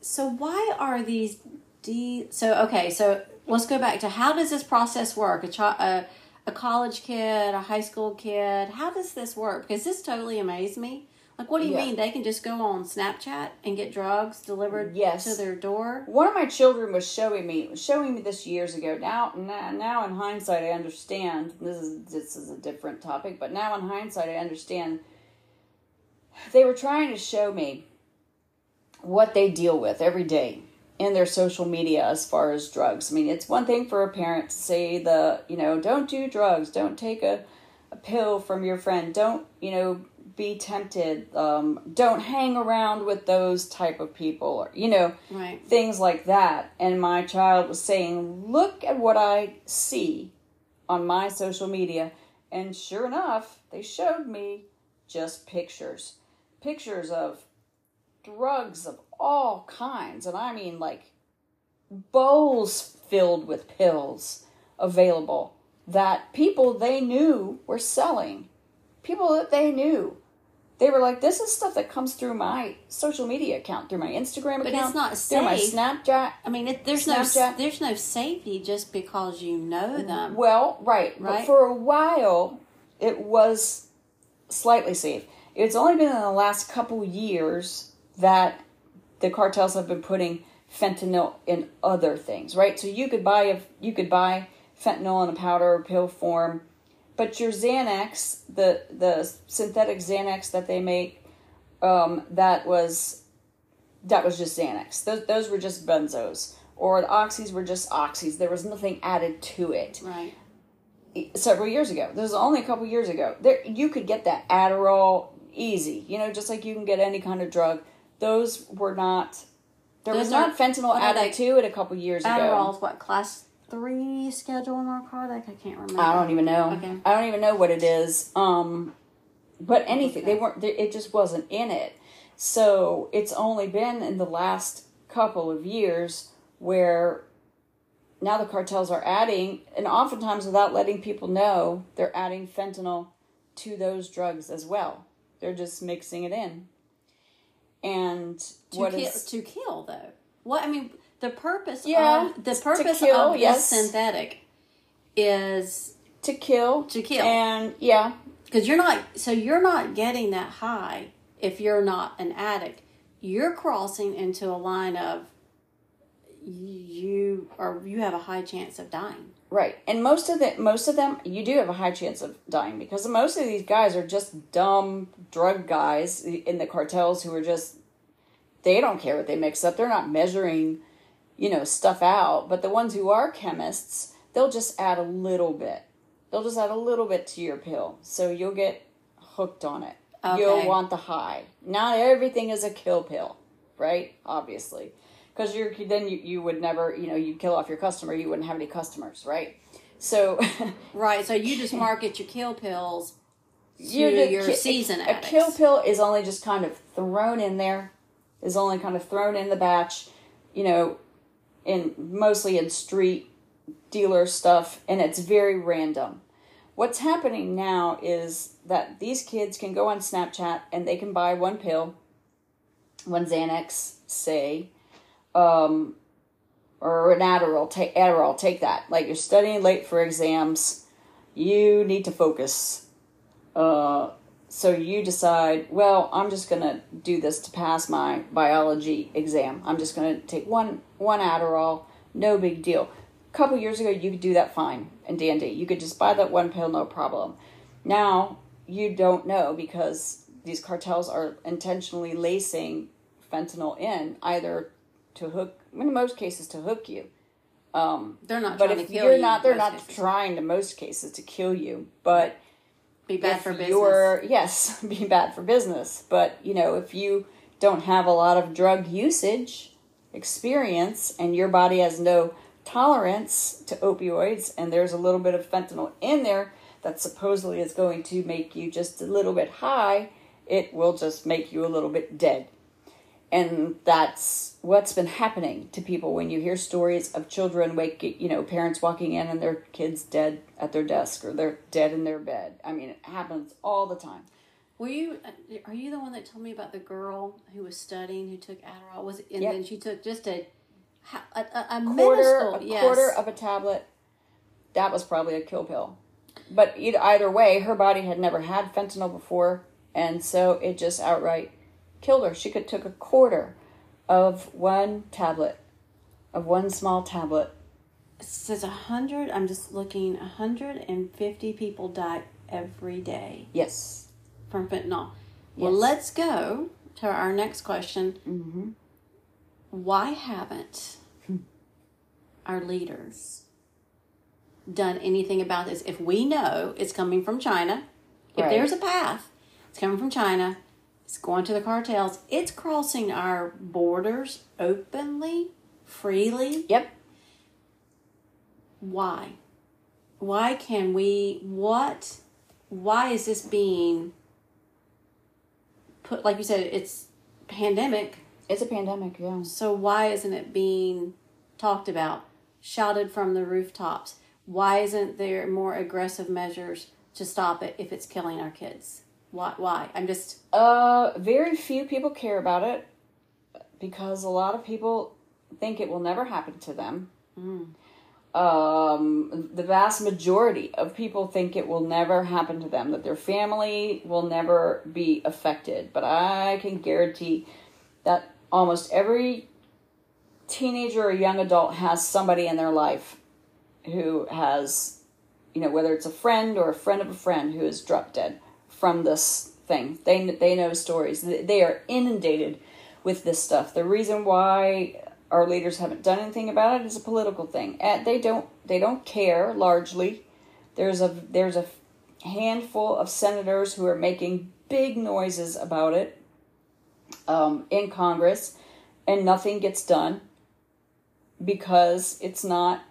So why are these D. So okay, so let's go back to how does this process work? A child, a, a college kid, a high school kid. How does this work? Because this totally amazed me. Like, what do you Yeah. mean they can just go on Snapchat and get drugs delivered Yes. to their door? One of my children was showing me showing me this years ago. Now, now, now in hindsight, I understand. This is this is a different topic, but now in hindsight, I understand. They were trying to show me what they deal with every day in their social media as far as drugs. I mean, it's one thing for a parent to say the you know don't do drugs, don't take a a pill from your friend, don't you know be tempted, um, don't hang around with those type of people, or you know Right. things like that. And my child was saying, Look at what I see on my social media. And sure enough, they showed me just pictures. Pictures of drugs of all kinds. And I mean, like bowls filled with pills available that people they knew were selling. People that they knew. They were like, this is stuff that comes through my social media account, through my Instagram But account, it's not through my. Snapchat. I mean, it, there's no there's no safety just because you know them. Well, right. But Right. for a while, it was slightly safe. It's only been in the last couple years that the cartels have been putting fentanyl in other things, right? So you could buy a you could buy fentanyl in a powder or pill form, but your Xanax, the the synthetic Xanax that they make, um, that was that was just Xanax. Those those were just benzos, or the oxys were just oxys. There was nothing added to it Right. several years ago. This was only a couple years ago. There, you could get that Adderall easy, you know, just like you can get any kind of drug. Those were not. There was Those not fentanyl added they- to it a couple years ago. Adderall's what class three schedule in narcotic? I can't remember. I don't even know. Okay. I don't even know what it is. Um, but anything they weren't. It just wasn't in it. So it's only been in the last couple of years where now the cartels are adding, and oftentimes without letting people know, they're adding fentanyl to those drugs as well. They're just mixing it in. And to what kill, is to kill though. What I mean, the purpose Yeah, of the purpose kill, of yes. this synthetic is to kill? To kill. And yeah, because you're not so you're not getting that high if you're not an addict. You're crossing into a line of you or you have a high chance of dying. Right, and most of the most of them, you do have a high chance of dying because most of these guys are just dumb drug guys in the cartels who are just they don't care what they mix up. They're not measuring, you know, stuff out. But the ones who are chemists, they'll just add a little bit. They'll just add a little bit to your pill, so you'll get hooked on it. You'll want the high. Not everything is a kill pill, right? Obviously because you're then you, you would never you know you kill off your customer you wouldn't have any customers right so Right. So you just market your kill pills to you just- your ki- season a kill pill is only just kind of thrown in there is only kind of thrown in the batch you know in mostly in street dealer stuff and it's very random what's happening now is that these kids can go on snapchat and they can buy one pill one xanax say um, or an Adderall, take Adderall, take that. Like you're studying late for exams, you need to focus. Uh, so you decide, well, I'm just gonna do this to pass my biology exam. I'm just gonna take one one Adderall, no big deal. A couple years ago, you could do that fine and dandy. You could just buy that one pill, no problem. Now you don't know because these cartels are intentionally lacing fentanyl in either to hook in most cases to hook you um, They're not but trying if to kill you're you. not they're not cases. trying to most cases to kill you but be bad if for business. you're yes be bad for business but you know if you don't have a lot of drug usage experience and your body has no tolerance to opioids and there's a little bit of fentanyl in there that supposedly is going to make you just a little bit high it will just make you a little bit dead and that's what's been happening to people when you hear stories of children waking, you know parents walking in and their kids dead at their desk or they're dead in their bed i mean it happens all the time Were you? Uh, are you the one that told me about the girl who was studying who took Adderall? Was it, and Yep. then she took just a A, a, a quarter a yes. quarter of a tablet that was probably a kill pill but either, either way her body had never had fentanyl before and so it just outright killed her she could took a quarter of one tablet of one small tablet It says a hundred. I'm just looking. A hundred and fifty people die every day yes from fentanyl. Well, let's go to our next question. mm-hmm. Why haven't our leaders done anything about this? If we know it's coming from China, if Right. there's a path, it's coming from China, it's going to the cartels, it's crossing our borders openly, freely. yep Why? Why can we, what, why is this being put, like you said, it's pandemic. it's a pandemic yeah So why isn't it being talked about, shouted from the rooftops? Why isn't there more aggressive measures to stop it if it's killing our kids? Why? Why? I'm just Uh, very few people care about it because a lot of people think it will never happen to them. Um, the vast majority of people think it will never happen to them, that their family will never be affected. But I can guarantee that almost every teenager or young adult has somebody in their life who has, you know, whether it's a friend or a friend of a friend who is dropped dead from this thing. They they know stories. They are inundated with this stuff. The reason why our leaders haven't done anything about it is a political thing. And they don't they don't care largely. There's a there's a handful of senators who are making big noises about it um, in Congress, and nothing gets done because it's not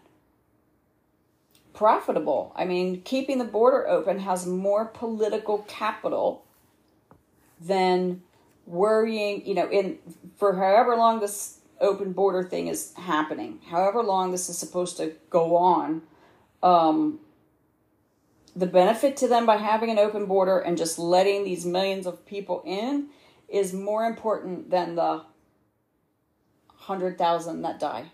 profitable. I mean, keeping the border open has more political capital than worrying, you know, in for however long this open border thing is happening, however long this is supposed to go on, um, the benefit to them by having an open border and just letting these millions of people in is more important than the hundred thousand that die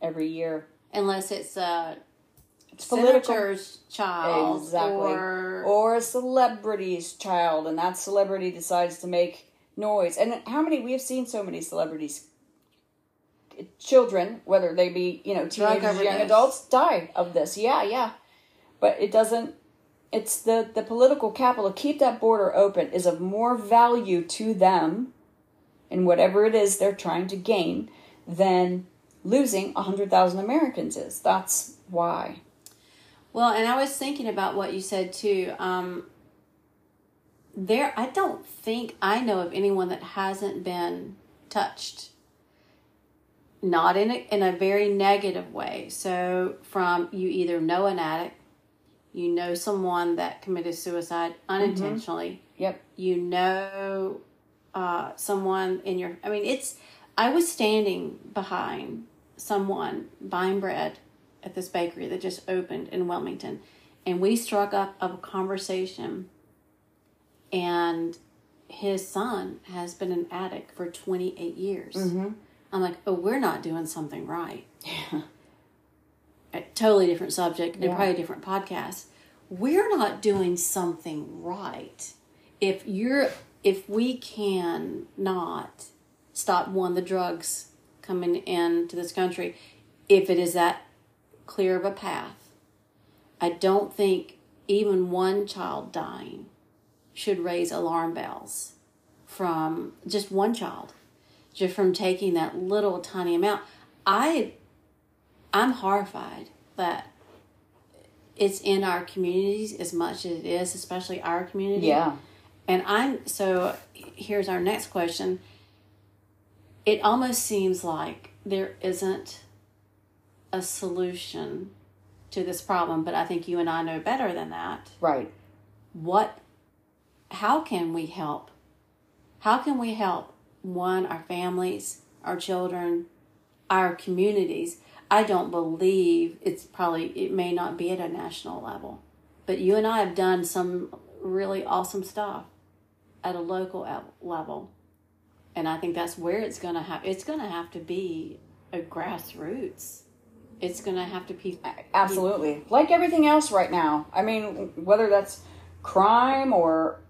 every year. unless it's a political. Senator's child Exactly. or or a celebrity's child, and that celebrity decides to make noise. And how many we have seen so many celebrities, children, whether they be you know teenagers, young adults, die of this. Yeah, yeah, but it doesn't. It's the the political capital keep that border open is of more value to them, in whatever it is they're trying to gain, than losing a hundred thousand Americans is. That's why. Well, and I was thinking about what you said too. Um, there, I don't think I know of anyone that hasn't been touched. Not in a, in a very negative way. So, from you either know an addict, you know someone that committed suicide unintentionally, Yep. you know uh, someone in your i mean it's i was standing behind someone buying bread at this bakery that just opened in wilmington. And we struck up a conversation. And his son has been an addict for 28 years. Mm-hmm. I'm like oh we're not doing something right. A totally different subject and Yeah. probably a different podcast we're not doing something right. If you're if we can not stop one the drugs coming into this country if it is that clear of a path i don't think even one child dying should raise alarm bells from just one child just from taking that little tiny amount i i'm horrified that it's in our communities as much as it is especially our community Yeah. and I'm so here's our next question. It almost seems like there isn't a solution to this problem, but I think you and I know better than that. Right. What how can we help? How can we help one our families, our children, our communities? I don't believe it's probably it may not be at a national level. But you and I have done some really awesome stuff at a local level. And I think that's where it's going to have it's going to have to be a grassroots. It's going to have to be Absolutely. Like everything else right now. I mean, whether that's crime or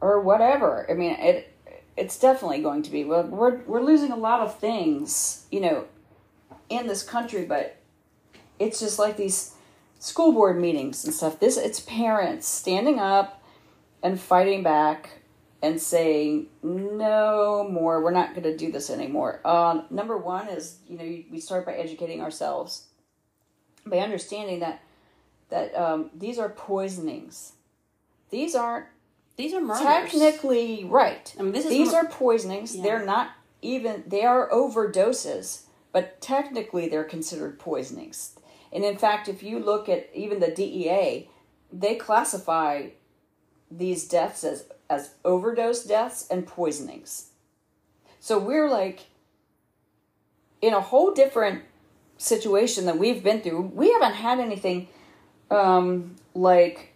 or whatever. I mean, it it's definitely going to be. We're we're, we're losing a lot of things, you know, in this country, but it's just like these school board meetings and stuff. This it's parents standing up and fighting back and saying no more. We're not going to do this anymore. Uh, number one is you know we start by educating ourselves by understanding that that um, these are poisonings. These aren't These are murders. technically right. I mean, this is these are poisonings. Yeah. They're not even they are overdoses, but technically they're considered poisonings. And in fact, if you look at even the DEA, they classify these deaths as as overdose deaths and poisonings. So we're like in a whole different situation that we've been through. We haven't had anything um, like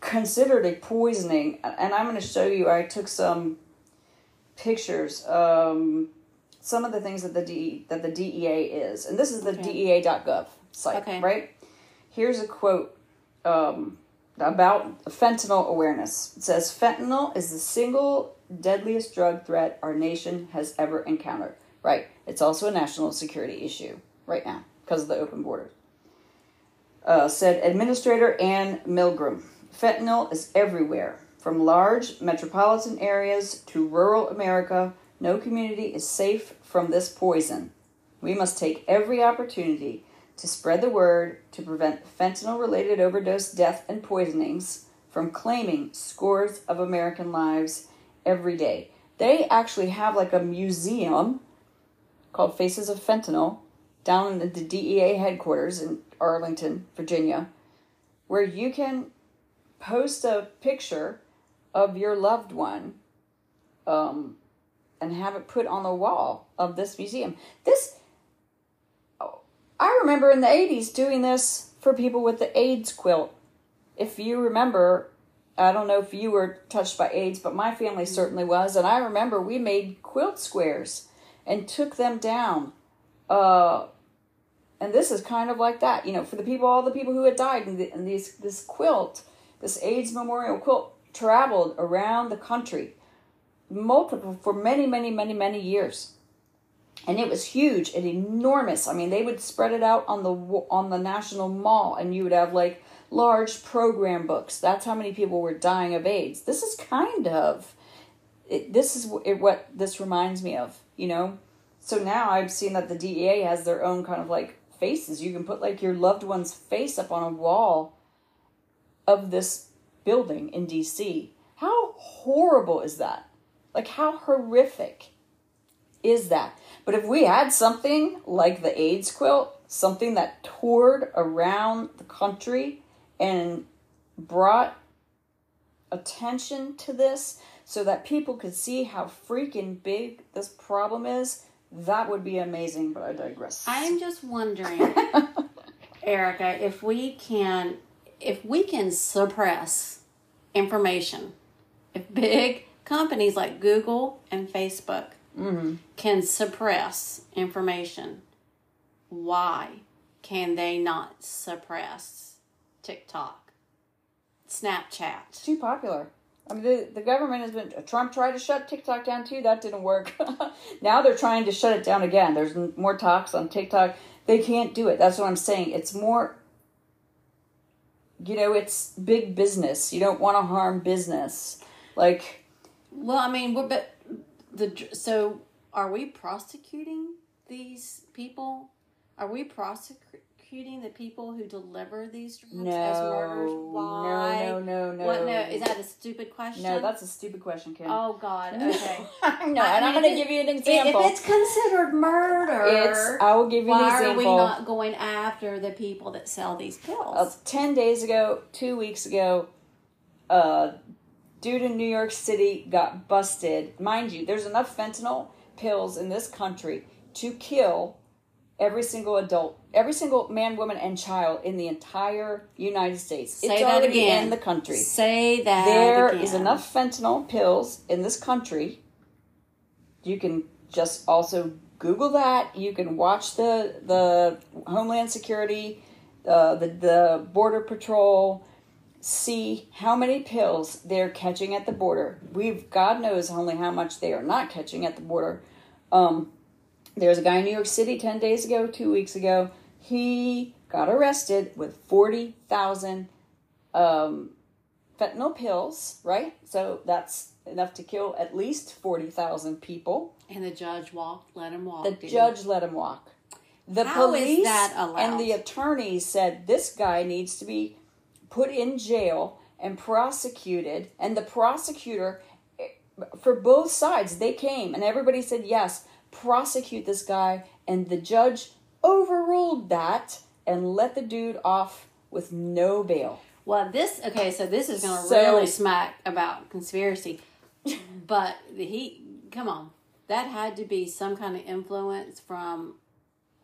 considered a poisoning, and I'm going to show you. I took some pictures. Um, some of the things that the D, that the DEA is, and this is the Okay. DEA.gov site, Okay. right? Here's a quote um, about fentanyl awareness. It says fentanyl is the single deadliest drug threat our nation has ever encountered. Right. It's also a national security issue right now because of the open borders. Uh, said Administrator Anne Milgram. Fentanyl is everywhere, from large metropolitan areas to rural America. No community is safe from this poison. We must take every opportunity to spread the word to prevent fentanyl related overdose death and poisonings from claiming scores of American lives every day. They actually have like a museum called Faces of Fentanyl down in the DEA headquarters in Arlington, Virginia, where you can post a picture of your loved one um, and have it put on the wall of this museum. This, I remember in the 80s doing this for people with the AIDS quilt. If you remember, I don't know if you were touched by AIDS, but my family certainly was. And I remember we made quilt squares and took them down. Uh, and this is kind of like that, you know, for the people, all the people who had died, and, the, and these this quilt, this AIDS memorial quilt, traveled around the country, multiple for many, many, many, many years, and it was huge and enormous. I mean, they would spread it out on the on the National Mall, and you would have like large program books. That's how many people were dying of AIDS. This is kind of, it, this is it, what this reminds me of, you know. So now I've seen that the DEA has their own kind of like faces. You can put like your loved one's face up on a wall of this building in DC. How horrible is that? Like, how horrific is that? But if we had something like the AIDS quilt, something that toured around the country and brought attention to this so that people could see how freaking big this problem is, that would be amazing, but I digress. I'm just wondering, Erika, if we can, if we can suppress information, if big companies like Google and Facebook Mm-hmm. can suppress information, why can they not suppress TikTok, Snapchat? too popular. I mean, the, the government has been. Trump tried to shut TikTok down too. That didn't work. now they're trying to shut it down again. There's more talks on TikTok. They can't do it. That's what I'm saying. It's more. You know, it's big business. You don't want to harm business. Like, Well, I mean, we're but the so are we prosecuting these people? Are we prosecuting the people who deliver these drugs no, as murders? Why? no, no, no, no. What? No, is that a stupid question? No, that's a stupid question, Kim. Oh God. Okay. no, I and I'm going to give you an example. If it's considered murder, It's- I will give you an example. Why are we not going after the people that sell these pills? uh, 10 days ago, two weeks ago, uh, dude in New York City got busted. Mind you, there's enough fentanyl pills in this country to kill every single adult, every single man, woman, and child in the entire United States. Say it's that already again. in the country. Say that There again. is enough fentanyl pills in this country. You can just also Google that. You can watch the the Homeland Security, uh, the the Border Patrol, see how many pills they're catching at the border. We've God knows only how much they are not catching at the border. Um, there's a guy in New York City ten days ago, two weeks ago. He got arrested with forty thousand um, fentanyl pills. Right, so that's enough to kill at least forty thousand people. And the judge walked, let him walk. The didn't judge let him walk. The How police and the attorney said this guy needs to be put in jail and prosecuted. And the prosecutor, eh, for both sides, they came and everybody said yes, prosecute this guy. And the judge overruled that and let the dude off with no bail. Well, this okay. So this is going to So- really smack about conspiracy, but the he come on, that had to be some kind of influence from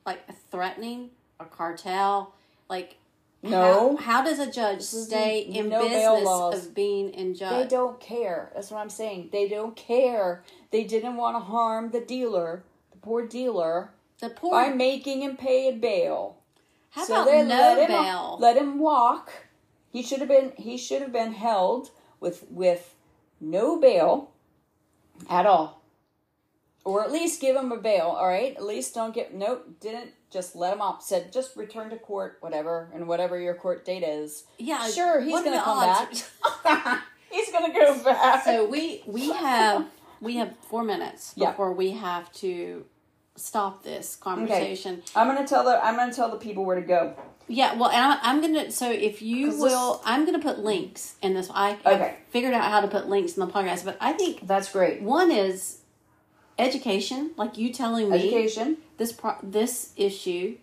like a threatening a cartel, like. No. How, how does a judge stay in no business of being in They don't care. That's what I'm saying. They don't care. They didn't want to harm the dealer, the poor dealer, The poor. by making him pay a bail. how So about they no let him, bail? Let him walk. He should have been. He should have been held with with no bail at all, or at least give him a bail. All right. At least don't get. Nope. Didn't just let him off. Said just return to court, whatever, and whatever your court date is. yeah, Sure, he's gonna come odds? back. he's gonna go back. So we we have we have four minutes Yeah. before we have to stop this conversation. I'm gonna tell the. I'm gonna tell the people where to go. Yeah, well, and I'm, I'm gonna. So if you will, I'm gonna put links in this. I Okay. figured out how to put links in the podcast, but I think That's great. one is education, like you telling me Education. this pro- this issue.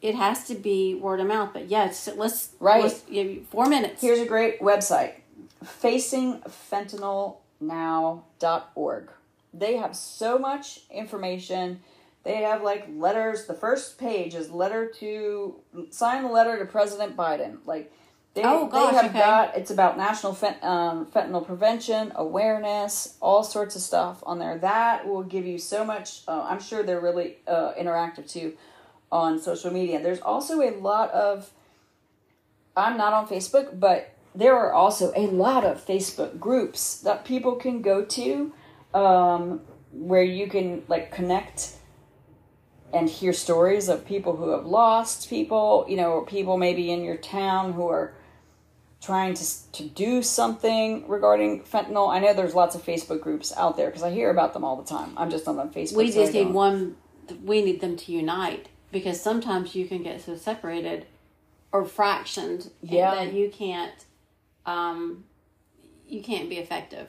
It has to be word of mouth, but yes, let's Right. let's- four minutes. Here's a great website facingfentanylnow.org. They have so much information. They have like letters. The first page is letter to sign the letter to President Biden. Like they, Oh, gosh, they have okay. got it's about national fent- um, fentanyl prevention, awareness, all sorts of stuff on there. That will give you so much. Uh, I'm sure they're really uh, interactive too on social media. There's also a lot of I'm not on Facebook, but there are also a lot of Facebook groups that people can go to um, where you can like connect and hear stories of people who have lost people, you know, or people maybe in your town who are trying to to do something regarding fentanyl. I know there's lots of Facebook groups out there because I hear about them all the time. I'm just not on Facebook. we so just need one. We need them to unite because sometimes you can get so separated or fractioned Yeah. that you can't, um, you can't be effective.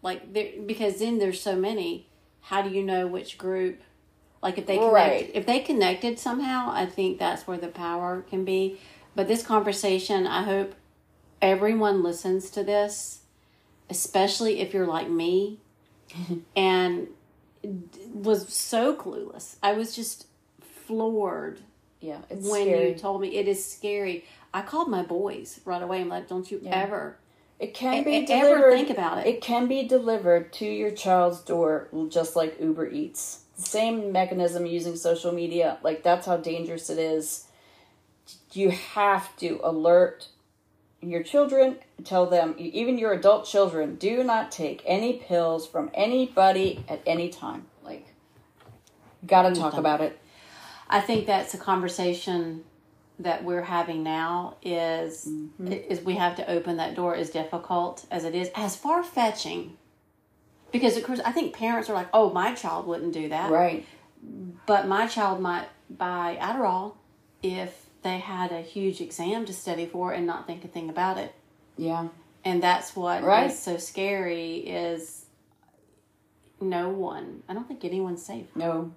Like there, because then there's so many. How do you know which group? Like if they connect, Right. if they connected somehow, I think that's where the power can be. But this conversation, I hope everyone listens to this, especially if you're like me and was so clueless. I was just floored Yeah, it's when scary. you told me it is scary. I called my boys right away. I'm like, "Don't you ever It can be e- delivered. ever think about it?" It can be delivered to your child's door just like Uber Eats. Same mechanism using social media. Like that's how dangerous it is. You have to alert your children, tell them, even your adult children, do not take any pills from anybody at any time. Like, gotta talk about it. I think that's a conversation that we're having now. Is Mm-hmm. is we have to open that door as difficult as it is, as far fetching. Because of course, I think parents are like, "Oh, my child wouldn't do that." Right. But my child might buy Adderall if they had a huge exam to study for and not think a thing about it. Yeah. And that's what is Right. so scary is no one. I don't think anyone's safe. No.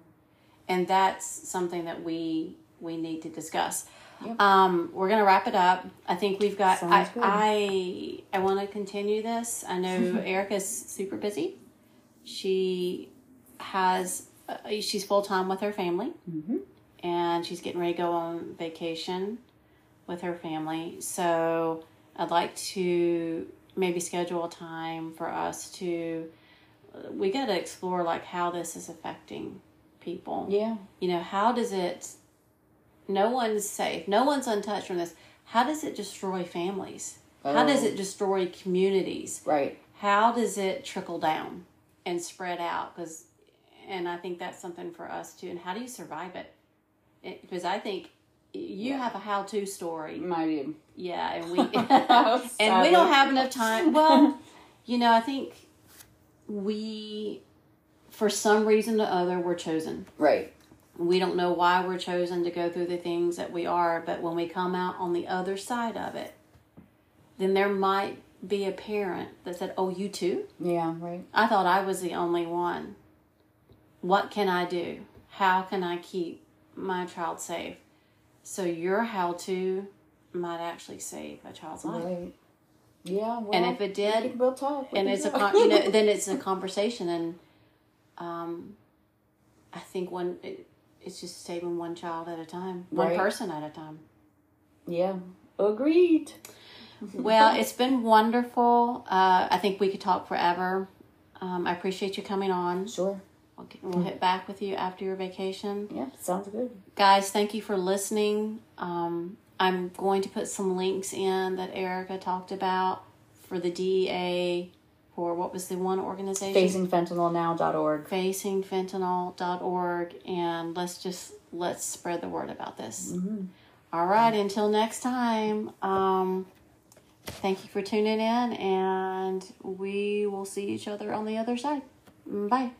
And that's something that we we need to discuss. Yep. Um, we're gonna wrap it up. I think we've got. Sounds I, good. I I want to continue this. I know Erika's super busy. She has. Uh, she's full time with her family, Mm-hmm. And she's getting ready to go on vacation with her family. So I'd like to maybe schedule a time for us to. We got to explore like how this is affecting people. Yeah. You know, how does it? No one's safe. No one's untouched from this. How does it destroy families? How does Oh. it destroy communities? Right. How does it trickle down and spread out? Because, and I think that's something for us too. And how do you survive it? Because I think you have a how-to story. I do. Yeah, and we and we don't have enough time. Well, you know, I think we, for some reason or other, were chosen. Right. We don't know why we're chosen to go through the things that we are, but when we come out on the other side of it, then there might be a parent that said, "Oh, you too? Yeah. Right. I thought I was the only one. What can I do? How can I keep my child safe?" So your how-to might actually save a child's life. Right. Yeah. Well, And if it did, we we'll talk. And it's a talk. you know then it's a conversation and um i think one it, it's just saving one child at a time one Right. person at a time yeah. Agreed. well it's been wonderful uh i think we could talk forever um i appreciate you coming on Sure. Okay, we'll hit back with you after your vacation Yeah. Sounds good. guys thank you for listening um i'm going to put some links in that erika talked about for the dea for what was the one organization Facingfentanylnow.org. facingfentanyl.org and let's just let's spread the word about this All right until next time um, thank you for tuning in and we will see each other on the other side bye